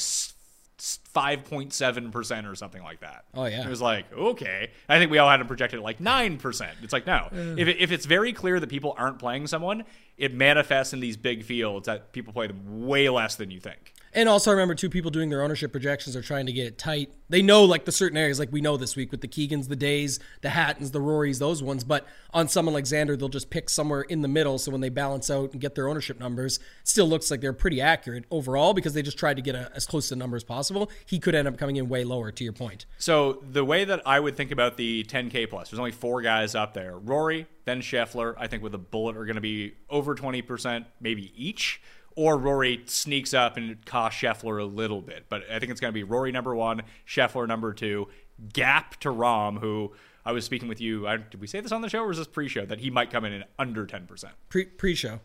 five point seven percent or something like that. Oh, yeah. it was like okay. I think we all had him projected at like nine percent. It's like no. If it, if it's very clear that people aren't playing someone, it manifests in these big fields that people play them way less than you think. And also, I remember two people doing their ownership projections are trying to get it tight. They know like the certain areas, like we know this week with the Keegans, the Days, the Hattons, the Rorys, those ones. But on someone like Xander, they'll just pick somewhere in the middle. So when they balance out and get their ownership numbers, still looks like they're pretty accurate overall because they just tried to get a, as close to the number as possible. He could end up coming in way lower, to your point. So the way that I would think about the 10K plus, there's only four guys up there: Rory, then Scheffler. I think with a bullet are going to be over 20%, maybe each. Or Rory sneaks up and costs Scheffler a little bit, but I think it's going to be Rory number one, Scheffler number two, gap to Rahm, who I was speaking with you. I, did we say this on the show or was this pre-show that he might come in at under 10%? Pre pre show.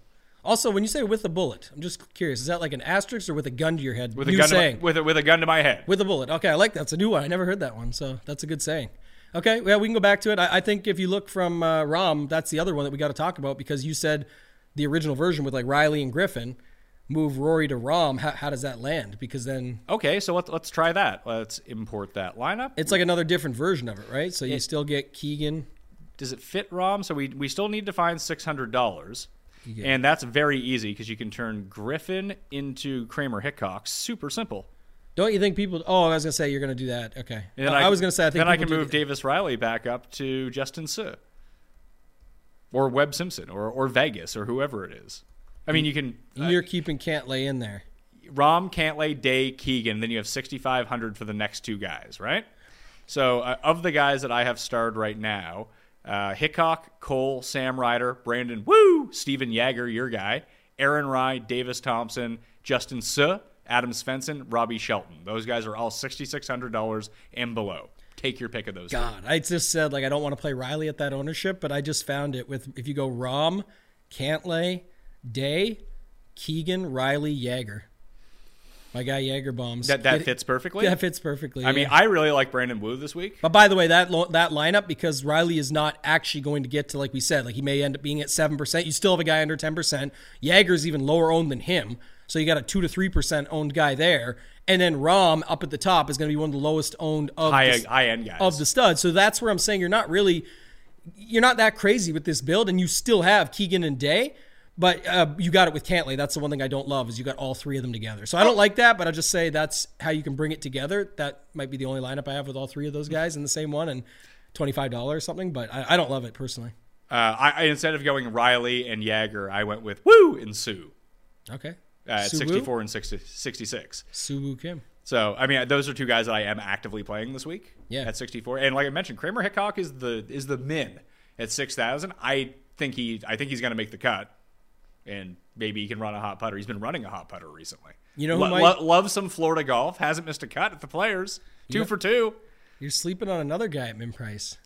Also, when you say with a bullet, I'm just curious, is that like an asterisk or with a gun to your head? With a New gun, to saying. my, with a, with a gun to my head. With a bullet. Okay, I like that. It's a new one. I never heard that one, so that's a good saying. Okay, well, we can go back to it. I, I think if you look from uh, Rahm, that's the other one that we got to talk about because you said the original version with like Riley and Griffin move Rory to Rahm. How, how does that land? Because then Okay, so let's let's try that. Let's import that lineup. it's like another different version of it, right? So you still get Keegan. does it fit Rahm? So we we still need to find six hundred dollars, and that's very easy because you can turn Griffin into Kramer Hickok. Super simple. Don't you think people? Oh, I was gonna say you're gonna do that. Okay, And then I, was gonna say I think then I can move Davis Riley back up to Justin Suh, or Webb Simpson, or or Vegas, or whoever it is. I mean, you can uh, You're keeping Cantlay in there. Rahm, Cantlay, Day, Keegan. Then you have 6,500 for the next two guys, right? So uh, of the guys that I have starred right now, uh, Hickok, Cole, Sam Ryder, Brandon, Wu, Steven Jaeger, your guy, Aaron Rai, Davis Thompson, Justin Suh, Adam Svensson, Robbie Shelton. Those guys are all $6,600 and below. Take your pick of those. God, I just said like I don't want to play Riley at that ownership, but I just found it with if you go Rahm, Cantlay, Day, Keegan, Riley, Jaeger. My guy Jaeger bombs. That that It- fits perfectly. That fits perfectly. I mean. I really like Brandon Wu this week. But by the way, that lo- that lineup because Riley is not actually going to get to like we said, like he may end up being at seven percent. You still have a guy under ten percent. Jaeger's even lower owned than him, so you got a two to three percent owned guy there. And then Rahm up at the top is going to be one of the lowest owned of High the, high end guys. of the studs. So that's where I'm saying you're not really you're not that crazy with this build, and you still have Keegan and Day. But uh, you got it with Cantlay. That's the one thing I don't love is you got all three of them together. So I don't like that, but I just say that's how you can bring it together. That might be the only lineup I have with all three of those guys in the same one and twenty five dollars or something. But I, I don't love it personally. uh, I, I instead of going Riley and Jaeger, I went with Wu and Suh. Okay, uh, at Suwoo? 64 and 60, 66. Suwoo Kim. So, I mean, those are two guys that I am actively playing this week. Yeah. At 64, and like I mentioned, Kramer Hickok is the is the min at 6,000. I think he I think he's going to make the cut, and maybe he can run a hot putter. He's been running a hot putter recently. You know who Lo- might- lo- love some Florida golf. Hasn't missed a cut at the Players. Two know- for two. You're sleeping on another guy at min price.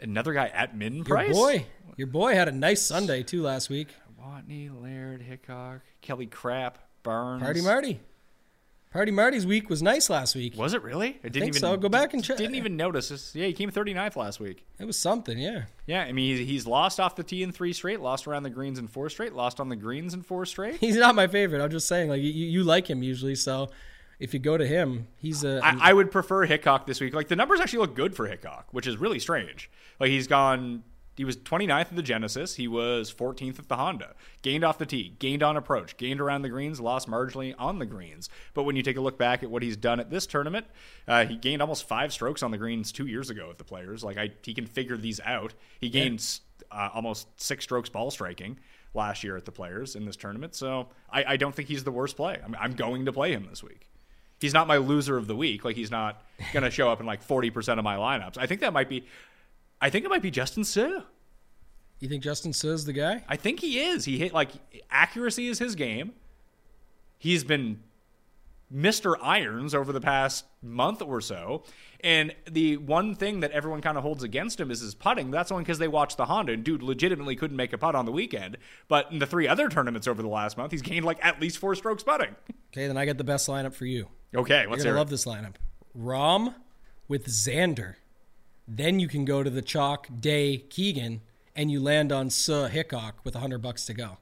Another guy at min price. Your boy, your boy had a nice Sunday too last week. Watney, Laird, Hickok, Kelly Kraft, Burns. Party Marty. Party Marty's week was nice last week. Was it really? I didn't think even so. Go back and check. Didn't even notice. This. Yeah, he came 39th last week. It was something, yeah. Yeah, I mean he's, he's lost off the tee in three straight, lost around the greens in four straight, lost on the greens in four straight. He's not my favorite. I'm just saying, like you, you like him usually, so if you go to him, he's a. I, I would prefer Hickok this week. Like the numbers actually look good for Hickok, which is really strange. Like he's gone. He was 29th at the Genesis. He was 14th at the Honda. Gained off the tee, gained on approach, gained around the greens, lost marginally on the greens. But when you take a look back at what he's done at this tournament, uh, he gained almost five strokes on the greens two years ago at the Players. Like I, he can figure these out. He gained uh, almost six strokes ball striking last year at the Players in this tournament. So I, I don't think he's the worst play. I'm, I'm going to play him this week he's not my loser of the week. Like he's not going *laughs* to show up in like 40% of my lineups. I think that might be I think it might be Justin Suh. you think Justin Suh's the guy? I think he is. He hit like accuracy is his game. He's been Mr. Irons over the past month or so. And the one thing that everyone kind of holds against him is his putting. That's only because they watched the Honda, and dude legitimately couldn't make a putt on the weekend. But in the three other tournaments over the last month, he's gained like at least four strokes putting. Okay, then I got the best lineup for you. Okay, let's gonna love this lineup. Rahm with Xander. Then you can go to the chalk Day Keegan and you land on Suh Hickok with 100 bucks to go.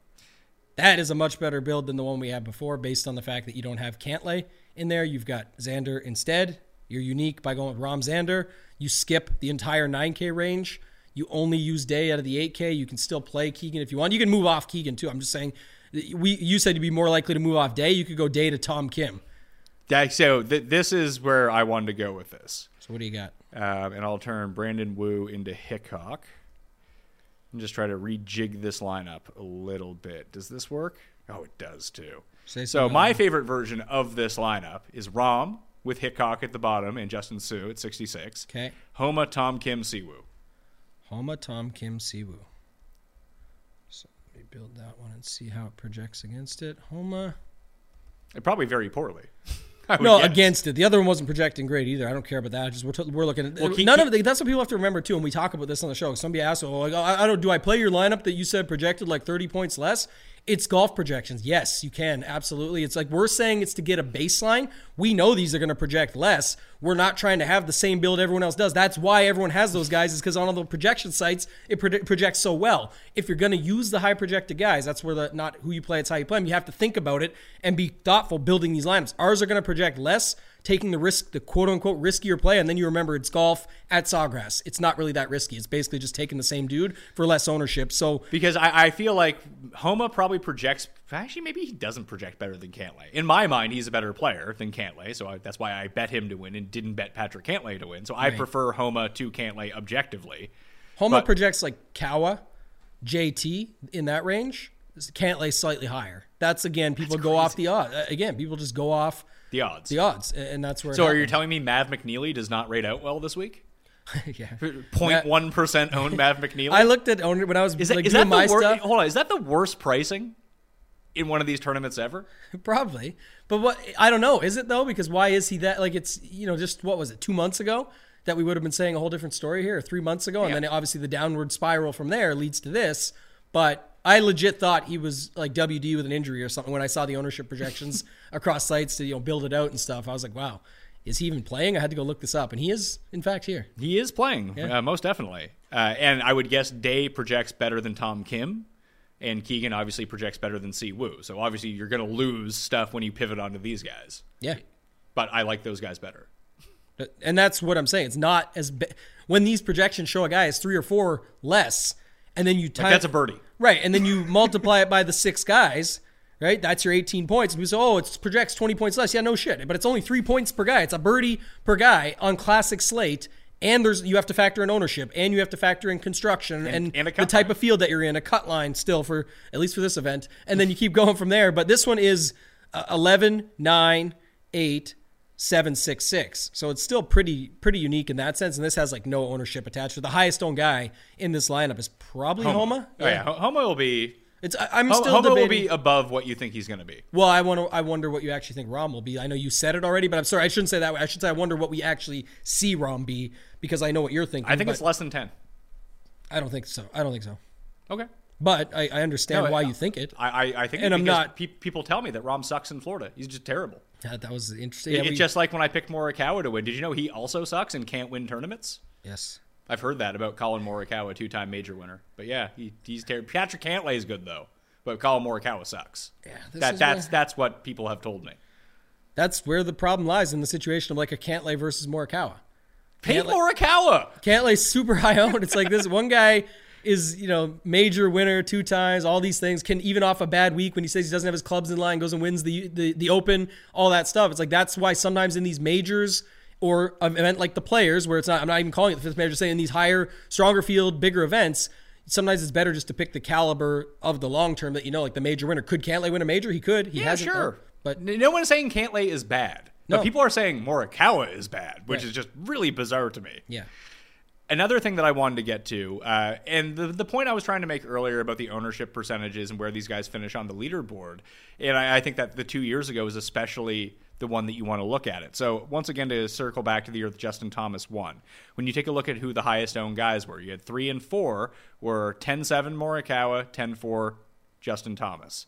That is a much better build than the one we had before, based on the fact that you don't have Cantlay in there. You've got Xander instead. You're unique by going with Rahm Xander. You skip the entire 9K range. You only use Day out of the 8K. You can still play Keegan if you want. You can move off Keegan too. I'm just saying. We you said you'd be more likely to move off Day. You could go Day to Tom Kim. Yeah, so th- this is where I wanted to go with this. So what do you got? Um, and I'll turn Brandon Wu into Hickok. And just try to rejig this lineup a little bit. Does this work? Oh, it does too. Say So my favorite version of this lineup is Rahm with Hickok at the bottom and Justin Suh at 66. Okay. Homa, Tom, Kim, Siwoo. Homa Tom Kim Siwoo. So let me build that one and see how it projects against it. Homa. And probably very poorly. No, guess. against it. The other one wasn't projecting great either. I don't care about that. Just we're, t- we're looking at Well, keep- none keep- of the, that's what people have to remember too. And we talk about this on the show. Somebody asked, "Oh, like, I, I don't. Do I play your lineup that you said projected like thirty points less?" It's golf projections. Yes, you can absolutely. It's like we're saying it's to get a baseline. We know these are going to project less. We're not trying to have the same build everyone else does. That's why everyone has those guys is because on all the projection sites it predi- projects so well. If you're going to use the high projected guys, that's where the not who you play, it's how you play them. You have to think about it and be thoughtful building these lineups. Ours are going to project less taking the risk, the quote unquote riskier play, and then you remember it's golf at Sawgrass. It's not really that risky. It's basically just taking the same dude for less ownership. So Because I, I feel like Homa probably projects. Actually, maybe he doesn't project better than Cantlay. In my mind, he's a better player than Cantlay, so I, that's why I bet him to win and didn't bet Patrick Cantlay to win. So I prefer Homa to Cantlay objectively. Homa But- projects like Kawa, JT in that range. Cantlay slightly higher. That's again, people go off the odds. Again, people just go off The odds. the odds, and that's where. so are you telling me Mav McNealy does not rate out well this week? *laughs* yeah. 0.1 percent owned Mav *laughs* McNealy. I looked at owner when I was is that, like is doing that my the wor- stuff. Hold on, is that the worst pricing in one of these tournaments ever? *laughs* Probably. But what I don't know, is it though? Because why is he that like it's you know, just what was it, two months ago that we would have been saying a whole different story here, three months ago, and Yeah. then obviously the downward spiral from there leads to this. But I legit thought he was like WD with an injury or something when I saw the ownership projections *laughs* across sites to you know build it out and stuff. I was like, wow, is he even playing? I had to go look this up, and he is in fact here. He is playing, uh, most definitely. Uh, and I would guess Day projects better than Tom Kim, and Keegan obviously projects better than Si Woo. So obviously you're going to lose stuff when you pivot onto these guys. Yeah. But I like those guys better. And that's what I'm saying. It's not as ba- when these projections show a guy is three or four less, and then you time that's a birdie. right? And then you multiply it by the six guys, right? That's your 18 points. And we say, oh, it projects 20 points less. Yeah, no shit, but it's only three points per guy. It's a birdie per guy on classic slate. And there's you have to factor in ownership, and you have to factor in construction, and, and a the type line. of field that you're in, a cut line still for at least for this event, and then you keep going from there. But this one is uh, 11, 9, 8, seven six six. So it's still pretty pretty unique in that sense. And this has like no ownership attached. to The highest owned guy in this lineup is probably Homa. Oh yeah, Ho- Homa will be. It's I, I'm Ho- still Homa will be above what you think he's going to be. well, I want to. I wonder what you actually think Rahm will be. I know you said it already, but I'm sorry. I shouldn't say that way. I should say I wonder what we actually see Rahm be because I know what you're thinking. I think it's less than ten. I don't think so. I don't think so. Okay. But I, I understand No, why I- you think it. I, I, I think And I'm not- pe- people tell me that Rahm sucks in Florida. He's just terrible. That, that was interesting. Yeah, it's we- just like when I picked Morikawa to win. Did you know he also sucks and can't win tournaments? yes. I've heard that about Collin Morikawa, two-time major winner. But yeah, he, he's terrible. Patrick Cantlay is good though, but Collin Morikawa sucks. Yeah, this that is that's where- that's what people have told me. That's where the problem lies in the situation of like a Cantlay versus Morikawa. Pay Cantlay- Morikawa. Cantlay's super high owned. It's like this *laughs* one guy is, you know, major winner two times, all these things, can even off a bad week when he says he doesn't have his clubs in line, goes and wins the the, the open, all that stuff. It's like that's why sometimes in these majors or an event like the players, where it's not I'm not even calling it the fifth major, saying these higher, stronger field, bigger events, sometimes it's better just to pick the caliber of the long term that you know, like the major winner. Could Cantlay win a major? He could. He Yeah, hasn't sure. But no one's saying Cantlay is bad. No. But people are saying Morikawa is bad, which Right. is just really bizarre to me. yeah. Another thing that I wanted to get to, uh, and the, the point I was trying to make earlier about the ownership percentages and where these guys finish on the leaderboard, and I, I think that the two years ago is especially the one that you want to look at it. So once again, to circle back to the year Justin Thomas won, when you take a look at who the highest owned guys were, you had three and four were 10-7 Morikawa, 10-4 Justin Thomas.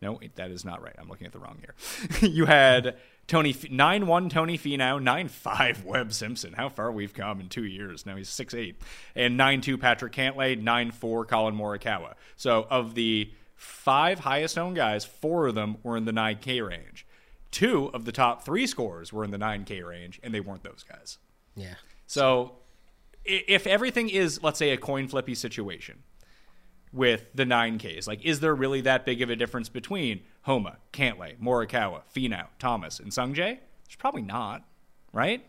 No, that is not right. I'm looking at the wrong year. *laughs* you had Tony nine one Tony Finau, nine five *laughs* Webb Simpson. How far we've come in two years. Now he's six eight, and nine two Patrick Cantlay, nine four Collin Morikawa. So of the five highest owned guys, four of them were in the nine K range. Two of the top three scores were in the nine K range, and they weren't those guys. Yeah. So if everything is, let's say, a coin flippy situation with the 9Ks, like, is there really that big of a difference between Homa, Cantlay, Morikawa, Finau, Thomas, and Sungjae? There's probably not, right?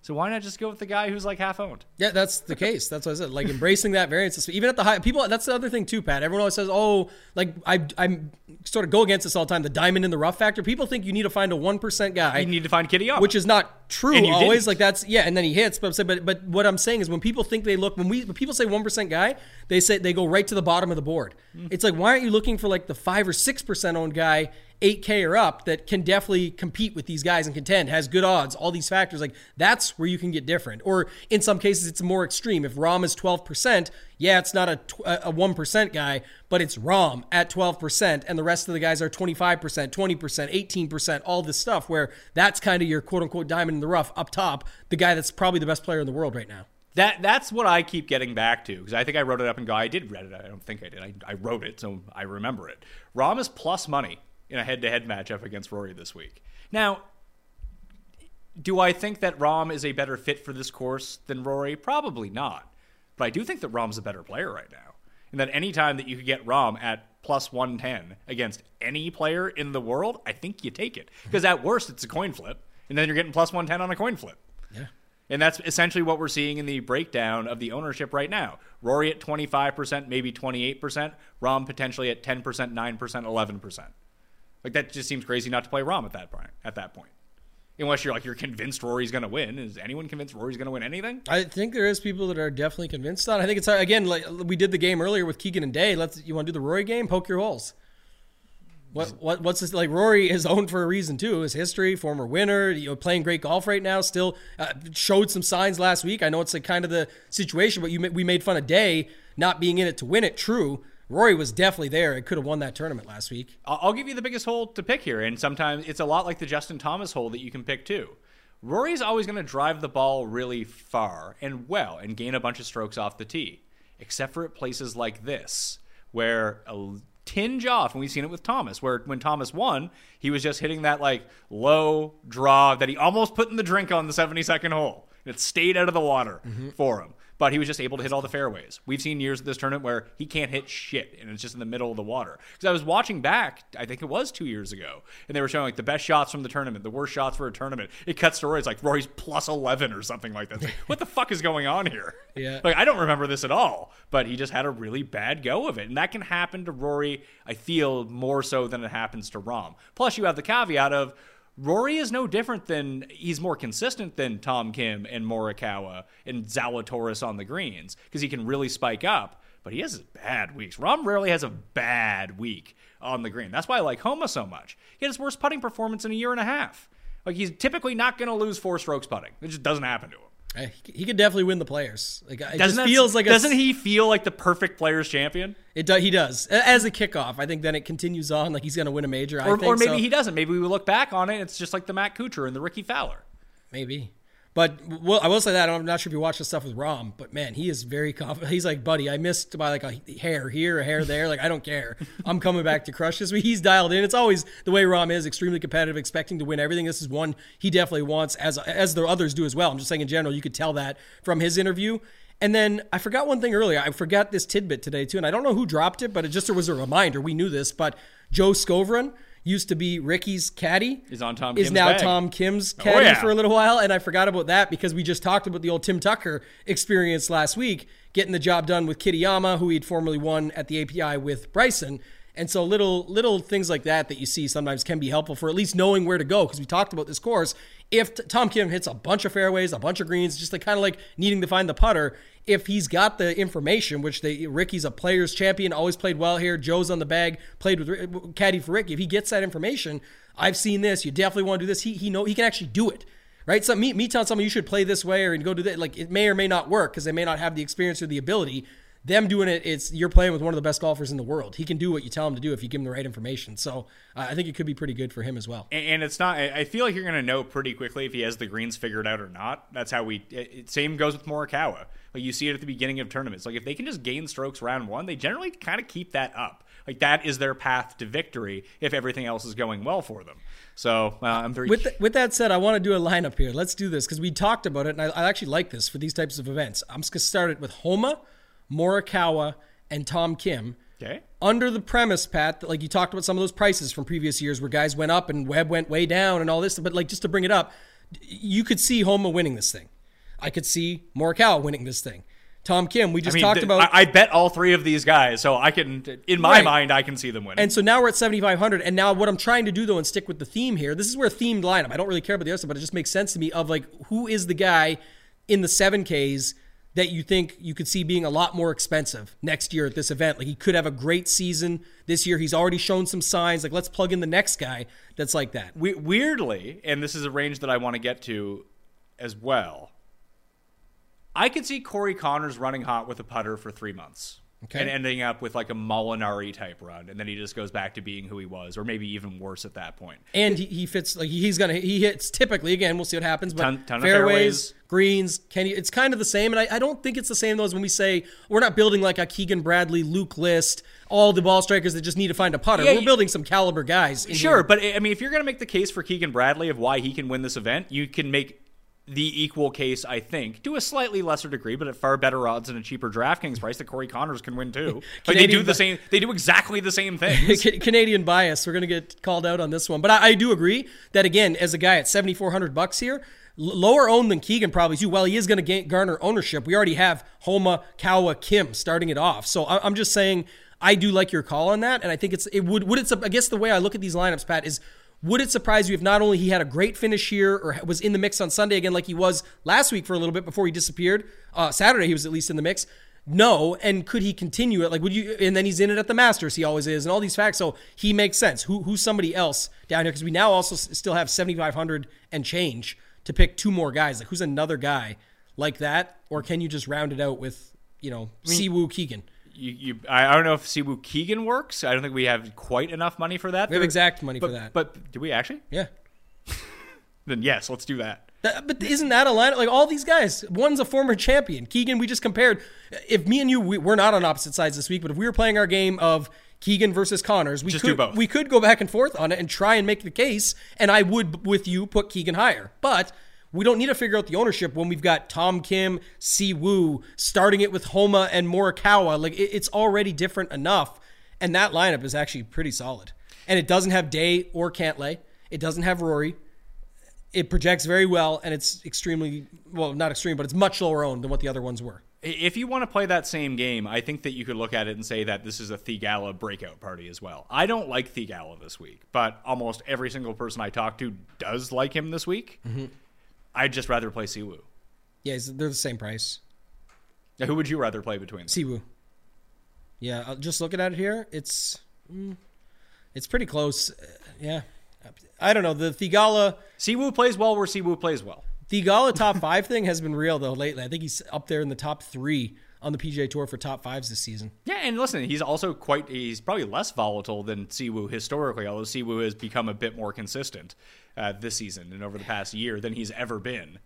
So why not just go with the guy who's like half owned? Yeah, that's the case. That's what I said. Like embracing that variance, even at the high people. That's the other thing too, Pat. Everyone always says, "Oh, like I, I'm sort of go against this all the time." The diamond in the rough factor. People think you need to find a one percent guy, You need to find Kitty which is not true always. didn't. Like that's yeah, and then he hits. But I'm saying, but but what I'm saying is when people think they look when we when people say one percent guy, they say they go right to the bottom of the board. Mm. It's like why aren't you looking for like the five or six percent owned guy? 8K or up that can definitely compete with these guys and contend, has good odds, all these factors. Like that's where you can get different. Or in some cases, it's more extreme. If Rahm is 12%, yeah, it's not a, a 1% guy, but it's Rahm at 12%, and the rest of the guys are 25%, 20%, 18%, all this stuff where that's kind of your quote unquote diamond in the rough up top, the guy that's probably the best player in the world right now. That that's what I keep getting back to because I think I wrote it up and go. I did read it. I don't think I did. I, I wrote it, so I remember it. Rahm is plus money in a head-to-head matchup against Rory this week. Now, do I think that Rahm is a better fit for this course than Rory? Probably not. But I do think that Rahm's a better player right now, and that any time that you could get Rahm at plus one ten against any player in the world, I think you take it mm-hmm. because at worst it's a coin flip, and then you're getting plus one ten on a coin flip. Yeah. And that's essentially what we're seeing in the breakdown of the ownership right now. Rory at 25%, maybe 28%, Rahm potentially at 10%, 9%, 11%. Like that just seems crazy not to play Rahm at that point. At that point. Unless you're like you're convinced Rory's going to win. Is anyone convinced Rory's going to win anything? I think there is people that are definitely convinced on. I think it's again like we did the game earlier with Keegan and Day. Let's you want to do the Rory game? Poke your holes. What what what's this like? Rory is owned for a reason too. His history, former winner, you know, playing great golf right now. Still uh, showed some signs last week. I know it's like kind of the situation, but you we made fun of Day not being in it to win it. True, Rory was definitely there. It could have won that tournament last week. I'll I'll give you the biggest hole to pick here, and sometimes it's a lot like the Justin Thomas hole that you can pick too. Rory's always going to drive the ball really far and well and gain a bunch of strokes off the tee, except for at places like this, where a tinge off, and we've seen it with Thomas, where when Thomas won, he was just hitting that like low draw that he almost put in the drink on the 72nd hole. And it stayed out of the water mm-hmm. for him. But he was just able to hit all the fairways. We've seen years of this tournament where he can't hit shit and it's just in the middle of the water. Because I was watching back, I think it was two years ago, and they were showing like the best shots from the tournament, the worst shots for a tournament. It cuts to Rory, it's like Rory's plus 11 or something like that. It's like, what the fuck is going on here? *laughs* Yeah. Like, I don't remember this at all, but he just had a really bad go of it. And that can happen to Rory, I feel, more so than it happens to Rahm. Plus, you have the caveat of Rory is no different than he's more consistent than Tom Kim and Morikawa and Zalatoris on the greens because he can really spike up. But he has bad weeks. Rahm rarely has a bad week on the green. That's why I like Homa so much. He had his worst putting performance in a year and a half. Like he's typically not going to lose four strokes putting. It just doesn't happen to him. He he could definitely win the players. Like it Doesn't just that- feels like doesn't he feel like the perfect players champion? It do, he does as a kickoff. I think then it continues on like he's going to win a major. I Or, or maybe so. he doesn't. Maybe we look back on it. It's just like the Matt Kuchar and the Rickie Fowler. Maybe. But well, I will say that I'm not sure if you watch the stuff with Rahm, but man, he is very confident. He's like, buddy, I missed by like a hair here, a hair there. Like I don't care. I'm coming back to crush this. He's dialed in. It's always the way Rahm is, extremely competitive, expecting to win everything. This is one he definitely wants, as as the others do as well. I'm just saying in general, you could tell that from his interview. And then I forgot one thing earlier. I forgot this tidbit today too, and I don't know who dropped it, but it just was a reminder. We knew this, but Joe Skovron used to be Rickie's caddy. Is on Tom Is Kim's now bag. Tom Kim's oh, caddy yeah. for a little while, and I forgot about that because we just talked about the old Tim Tucker experience last week, getting the job done with Kitayama, who he'd formerly won at the API with Bryson. And so little little things like that that you see sometimes can be helpful for at least knowing where to go because we talked about this course. If Tom Kim hits a bunch of fairways, a bunch of greens, just like kind of like needing to find the putter, if he's got the information, which they Rickie's a players champion, always played well here. Joe's on the bag, played with caddy for Rickie. If he gets that information, I've seen this. You definitely want to do this. He he know he can actually do it right? So me, me telling someone you should play this way or go do that, like it may or may not work because they may not have the experience or the ability. Them doing it, it's you're playing with one of the best golfers in the world. He can do what you tell him to do if you give him the right information. So uh, I think it could be pretty good for him as well. And- And it's not. I feel like you're going to know pretty quickly if he has the greens figured out or not. That's how we. It, it- same goes with Morikawa. Like you see it at the beginning of tournaments. Like if they can just gain strokes round one, they generally kind of keep that up. Like that is their path to victory if everything else is going well for them. So uh, I'm very. With, th- with that said, I want to do a lineup here. Let's do this because we talked about it, and I, I actually like this for these types of events. I'm just going to start it with Homa, Morikawa, and Tom Kim. okay. Under the premise, Pat, that like you talked about some of those prices from previous years where guys went up and Webb went way down and all this, but like just to bring it up, you could see Homa winning this thing. I could see Morikawa winning this thing. Tom Kim, we I just mean, talked about. I, I bet all three of these guys, so I can, in my Right. mind, I can see them winning. And so now we're at 7,500. And now what I'm trying to do, though, and stick with the theme here, this is where themed lineup. I don't really care about the other stuff, but it just makes sense to me of like, who is the guy in the 7Ks that you think you could see being a lot more expensive next year at this event? Like, he could have a great season this year. He's already shown some signs. Like, let's plug in the next guy that's like that. We- weirdly, and this is a range that I want to get to as well. I could see Corey Conners running hot with a putter for three months. Okay. And ending up with like a Molinari type run, and then he just goes back to being who he was, or maybe even worse at that point. And he, he fits like he's gonna he hits typically again. We'll see what happens, but Ton- ton fairways, fairways. greens, can you? It's kind of the same, and I, I don't think it's the same though as when we say we're not building like a Keegan Bradley, Luke List, all the ball strikers that just need to find a putter. Yeah, we're you- building some caliber guys. in Sure, here. but I mean, if you're going to make the case for Keegan Bradley of why he can win this event, you can make the equal case, I think, to a slightly lesser degree, but at far better odds and a cheaper DraftKings price that Corey Conners can win too. *laughs* Like they do the same, they do exactly the same thing. *laughs* Canadian bias. We're gonna get called out on this one, but I, I do agree that again, as a guy at seventy four hundred bucks here, lower owned than Keegan probably too. Well, he is gonna garner ownership, we already have Homa, Kawa, Kim starting it off. So I, I'm just saying, I do like your call on that, and I think it's it would would it's I guess the way I look at these lineups, Pat is. Would it surprise you if not only he had a great finish here or was in the mix on Sunday again, like he was last week for a little bit before he disappeared? Uh, Saturday he was at least in the mix. No, and could he continue it? Like, would you? And then he's in it at the Masters. He always is, and all these facts. So he makes sense. Who who's somebody else down here? Because we now also still have seventy five hundred and change to pick two more guys. Like, who's another guy like that? Or can you just round it out with you know Siwoo Keegan? You, you, I I don't know if Siwoo Keegan works. I don't think we have quite enough money for that. We have exact money but, for that. But do we actually? Yeah. *laughs* Then yes, let's do that. That- but isn't that a line? Like all these guys, one's a former champion. Keegan, we just compared. If me and you, we, we're not on opposite sides this week, but if we were playing our game of Keegan versus Conners, we Just could do both. we could go back and forth on it and try and make the case. And I would, with you, put Keegan higher. But we don't need to figure out the ownership when we've got Tom Kim, Si Woo, starting it with Homa and Morikawa. Like it, it's already different enough, and that lineup is actually pretty solid. And it doesn't have Day or Cantlay. It doesn't have Rory it projects very well and it's extremely well not extreme but it's much lower owned than what the other ones were If you want to play that same game, I think that you could look at it and say that this is a Theegala breakout party as well. I don't like Theegala this week, but almost every single person I talk to does like him this week. Mm-hmm. I'd just rather play Siwoo. yeah they're the same price. Now, who would you rather play between? them? siwoo. Yeah just looking at it here. It's mm, it's pretty close. Uh, yeah. I don't know. The Theegala. Siwoo plays well where Siwoo plays well. Theegala top *laughs* five thing has been real though lately. I think he's up there in the top three on the pga tour for top fives this season. Yeah, and listen, he's also quite, he's probably less volatile than Siwoo historically, although Siwoo has become a bit more consistent uh, this season and over the past year than he's ever been.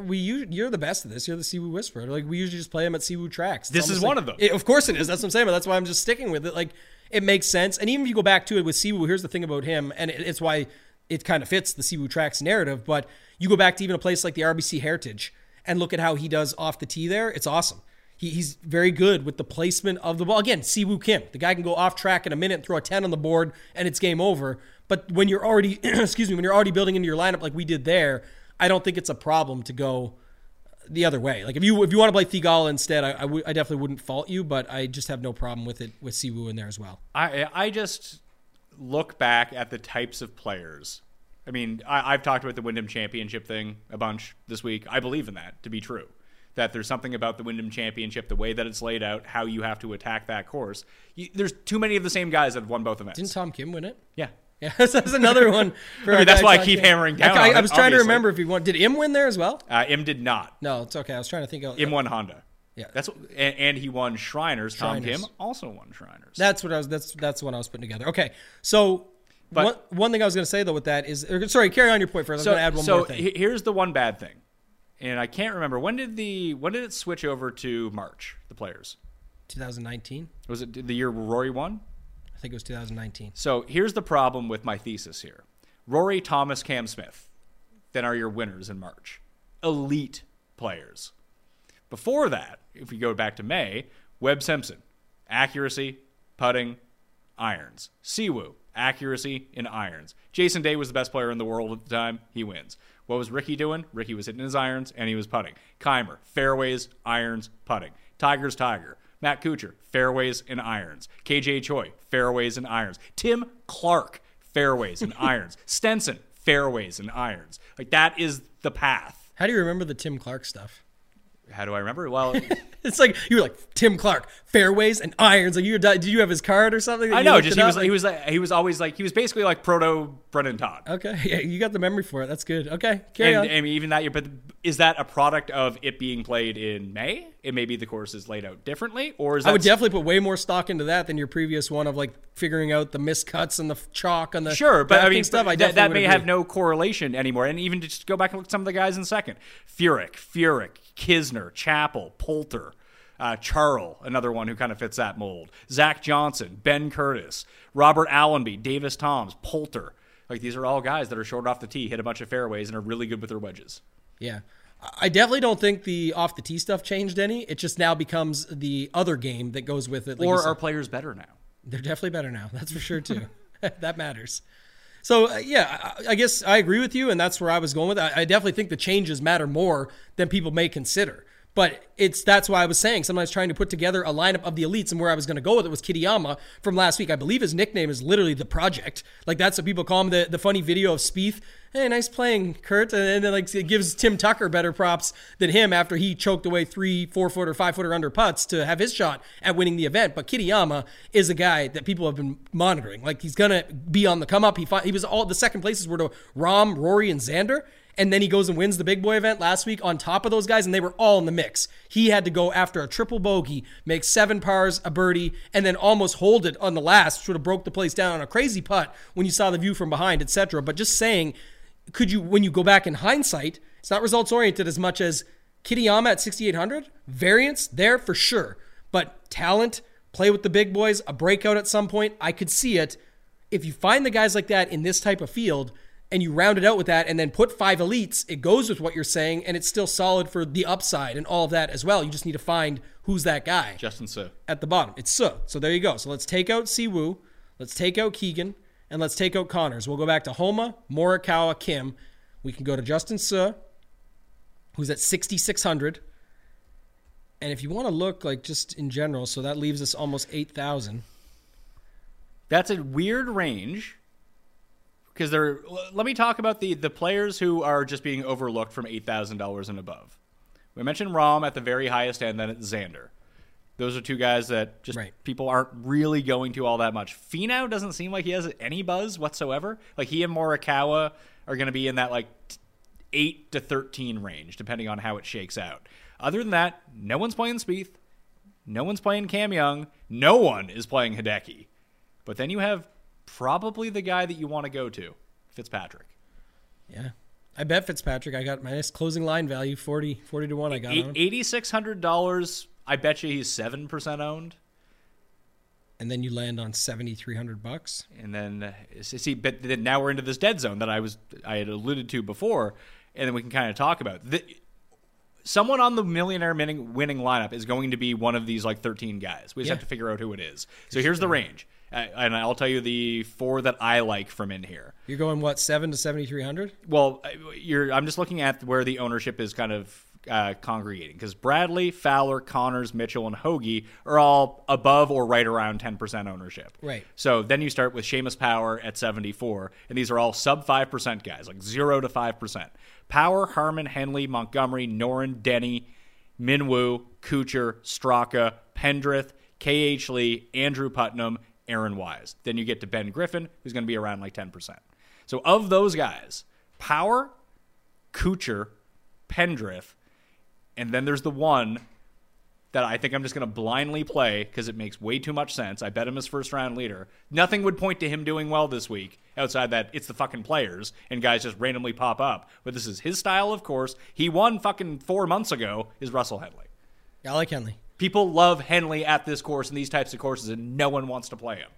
We you you're the best of this. You're the Siwoo Whisperer. Like we usually just play him at Siwoo tracks. It's This is almost one of them. It- of course it is. That's what I'm saying. But that's why I'm just sticking with it. Like it makes sense. And even if you go back to it with Siwoo, here's the thing about him, and it, it's why it kind of fits the Siwoo tracks narrative. But you go back to even a place like the RBC Heritage and look at how he does off the tee there. It's awesome. He, he's very good with the placement of the ball. Again, Siwoo Kim. The guy can go off track in a minute, and throw a 10 on the board, and it's game over. But when you're already, *clears throat* excuse me, when you're already building into your lineup like we did there, I don't think it's a problem to go the other way. Like if you if you want to play Theegala instead, I I definitely wouldn't fault you, but I just have no problem with it with Siwoo in there as well. I I just look back at the types of players. I mean, I, I've talked about the Wyndham Championship thing a bunch this week. I believe in that to be true. That there's something about the Wyndham Championship, the way that it's laid out, how you have to attack that course. You, there's too many of the same guys that have won both events. Didn't Tom Kim win it? yeah. Yeah, *laughs* that's another *laughs* one. For I mean, that's why I keep Kim. hammering down I, I, I it, was trying to remember if he won. Did Im win there as well? Uh, Im did not. No, it's okay. I was trying to think. Of, Im won Honda. Yeah. That's what, and, and he won Shriners. Tom Shriners. Kim also won Shriners. That's what I was. That's that's what I was putting together. Okay, so But- one, one thing I was going to say though with that is, or, sorry, carry on your point first. I'm so, going to add one so more thing. he- here's the one bad thing, and I can't remember when did the when did it switch over to March? The players 2019. was it the year Rory won? I think it was 2019. So here's the problem with my thesis here: Rory, Thomas, Cam Smith, then are your winners in March, elite players. Before that, if we go back to May, Webb Simpson, accuracy, putting, irons. Siwoo, accuracy in irons. Jason Day was the best player in the world at the time. He wins. What was Rickie doing? Rickie was hitting his irons and he was putting. Kaymer, fairways, irons, putting. Tiger's Tiger. Matt Kuchar, fairways and irons. KJ Choi, fairways and irons. Tim Clark, fairways and *laughs* irons. Stenson, fairways and irons. Like that is the path. How do you remember the Tim Clark stuff? How do I remember? Well, *laughs* It's like you were like Tim Clark, fairways and irons. Like you did you have his card or something? I know. Just he was Like- he was like, he was always like he was basically like proto Brendon Todd. Okay, *laughs* yeah, you got the memory for it. That's good. Okay, carry and, on. and even that year, but is that a product of it being played in May? It maybe the course is laid out differently, or is that I would definitely put way more stock into that than your previous one of like figuring out the miscuts and the chalk and the Sure, but I mean, stuff. I that, that may agree. have no correlation anymore. And even just go back and look at some of the guys in second: Furyk, Furyk, Kisner, Chappell, Poulter, uh, Charles, another one who kind of fits that mold. Zach Johnson, Ben Curtis, Robert Allenby, David Toms, Poulter. Like these are all guys that are short off the tee, hit a bunch of fairways, and are really good with their wedges. Yeah. I definitely don't think the off the tee stuff changed any. It just now becomes the other game that goes with it. Like or are players better now? They're definitely better now. That's for sure too. *laughs* *laughs* that matters. So uh, yeah, I, I guess I agree with you, and that's where I was going with. It. I, I definitely think the changes matter more than people may consider. But it's that's why I was saying sometimes trying to put together a lineup of the elites, and where I was going to go with it was Kitayama from last week. I believe his nickname is literally the Project. Like that's what people call him. The the funny video of Spieth. Hey, nice playing, Kurt, and then like it gives Tim Tucker better props than him after he choked away three, four footer, five footer under putts to have his shot at winning the event. But Kitayama is a guy that people have been monitoring. Like he's gonna be on the come up. He fi- he was all the second places were to Rahm, Rory, and Xander. And then he goes and wins the big boy event last week on top of those guys, and they were all in the mix. He had to go after a triple bogey, make seven pars, a birdie, and then almost hold it on the last, which would have broke the place down on a crazy putt when you saw the view from behind, etc. But just saying, could you, when you go back in hindsight, it's not results oriented as much as Kitayama at 6,800, variance there for sure. But talent, play with the big boys, a breakout at some point, I could see it. If you find the guys like that in this type of field, and you round it out with that and then put five elites, it goes with what you're saying and it's still solid for the upside and all of that as well. You just need to find who's that guy Justin Suh. at the bottom. It's Suh. So there you go. So let's take out Siwoo, let's take out Keegan, and let's take out Conners. We'll go back to Homa, Morikawa, Kim. We can go to Justin Suh, who's at 6,600. And if you want to look like just in general, so that leaves us almost 8,000. That's a weird range because they're. Let me talk about the the players who are just being overlooked from eight thousand dollars and above. We mentioned Rahm at the very highest end, then it's Xander. Those are two guys that just Right. people aren't really going to all that much. Finau doesn't seem like he has any buzz whatsoever. Like he and Morikawa are going to be in that like eight to thirteen range, depending on how it shakes out. Other than that, no one's playing Spieth. No one's playing Cam Young. No one is playing Hideki. But then you have probably the guy that you want to go to, Fitzpatrick. Yeah. I bet Fitzpatrick. I got my nice closing line value 40, 40 to 1. I got Eighty-six hundred dollars. I bet you he's seven percent owned. And then you land on 7,300 bucks. And then uh, see, but then now we're into this dead zone that I was I had alluded to before, and then we can kind of talk about. The, someone on the millionaire winning, winning lineup is going to be one of these like 13 guys. We just Yeah. have to figure out who it is. So here's the range, and I'll tell you the four that I like from in here. You're going what seven to seventy three hundred? Well, you're. I'm just looking at where the ownership is kind of uh, congregating because Bradley, Fowler, Conners, Mitchell, and Hoge are all above or right around 10% ownership. Right. So then you start with Seamus Power at 74, and these are all sub 5% guys, like zero to 5%. Power, Harman, Henley, Montgomery, Noren, Denny, Minwoo, Kuchar, Straka, Pendrith, K.H. Lee, Andrew Putnam, Aaron Wise. Then you get to Ben Griffin, who's going to be around like 10%. So of those guys, Power, Kuchar, Pendrith, and then there's the one that I think I'm just going to blindly play because it makes way too much sense. I bet him as first round leader. Nothing would point to him doing well this week outside that it's the fucking players and guys just randomly pop up. But this is his style, of course. He won fucking four months ago. Is Russell Henley? I like Henley. People love Henley at this course and these types of courses, and no one wants to play him.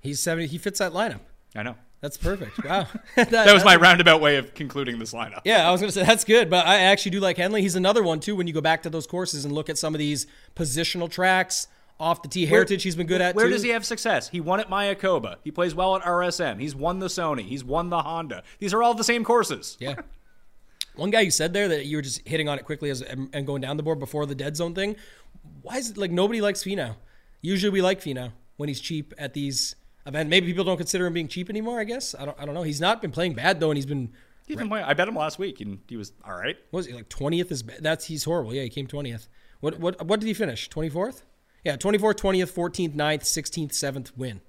He's 70. He fits that lineup. I know. That's perfect. Wow. *laughs* *laughs* That was my roundabout way of concluding this lineup. Yeah, I was going to say that's good, but I actually do like Henley. He's another one too. When you go back to those courses and look at some of these positional tracks off the tee, Heritage he's been good at. Where too. does he have success? He won at Mayakoba. He plays well at RSM. He's won the Sony. He's won the Honda. These are all the same courses. Yeah. One guy you said there that you were just hitting on it quickly as and going down the board before the dead zone thing. Why is it like nobody likes Finau? Usually we like Finau when he's cheap at these events. Maybe people don't consider him being cheap anymore. I guess I don't. I don't know. He's not been playing bad though, and he's been. He's been playing. I bet him last week, and he was all right. What was he like twentieth? Is that's he's horrible. Yeah, he came twentieth. What what what did he finish? Twenty fourth. Yeah, 24th, 20th, 14th, 9th, 16th, 7th win.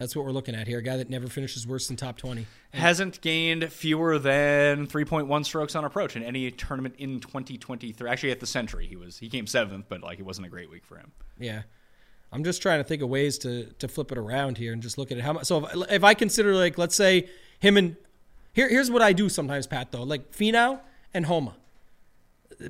That's what we're looking at here. A guy that never finishes worse than top 20. Hasn't gained fewer than 3.1 strokes on approach in any tournament in 2023. Actually, at the Sentry, he was he came seventh, but like it wasn't a great week for him. Yeah. I'm just trying to think of ways to to flip it around here and just look at it. How much? So if, if I consider like let's say him and here here's what I do sometimes, Pat. Though like Finau and Homa,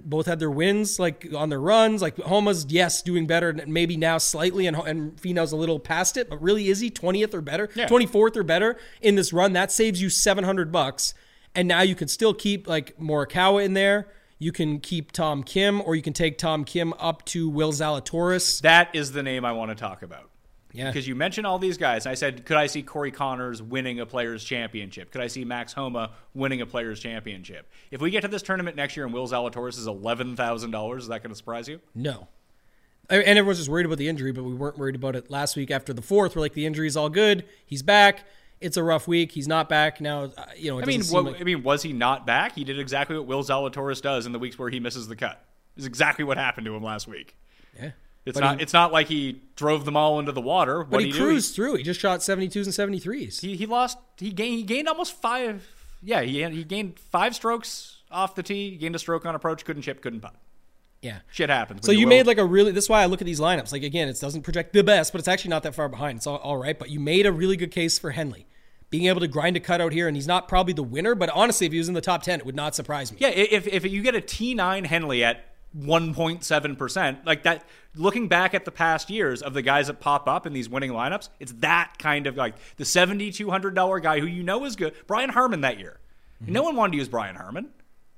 both had their wins like on their runs. Like Homa's yes doing better, maybe now slightly, and and Finau's a little past it. But really, is he 20th or better, Yeah. 24th or better in this run? That saves you 700 bucks, and now you can still keep like Morikawa in there. You can keep Tom Kim, or you can take Tom Kim up to Will Zalatoris. That is the name I want to talk about. Yeah. Because you mentioned all these guys. And I said, could I see Corey Conners winning a Players' Championship? Could I see Max Homa winning a Players' Championship? If we get to this tournament next year and Will Zalatoris is eleven thousand dollars, is that going to surprise you? No. And everyone's just worried about the injury, but we weren't worried about it last week after the fourth. We're like, the injury's all good. He's back. It's a rough week. He's not back now. uh, You know, I mean, what, like- I mean, was he not back? He did exactly what Will Zalatoris does in the weeks where he misses the cut. Is exactly what happened to him last week. yeah. It's But not. he- it's not like he drove them all into the water. But he he do? cruised through. He just shot 72s and 73s. He, he lost. He gained. He gained almost five. Yeah, he he gained five strokes off the tee. He gained a stroke on approach. Couldn't chip. Couldn't putt. yeah. Shit happens. So you made like a really. This is why I look at these lineups. Like again, it doesn't project the best, but it's actually not that far behind. It's all, all right. But you made a really good case for Henley being able to grind a cut out here, and he's not probably the winner. But honestly, if he was in the top ten, it would not surprise me. Yeah, if if you get a T nine Henley at one point seven percent, like that. Looking back at the past years of the guys that pop up in these winning lineups, it's that kind of like the seventy two hundred dollar guy who you know is good. Brian Harman that year. Mm-hmm. No one wanted to use Brian Harman,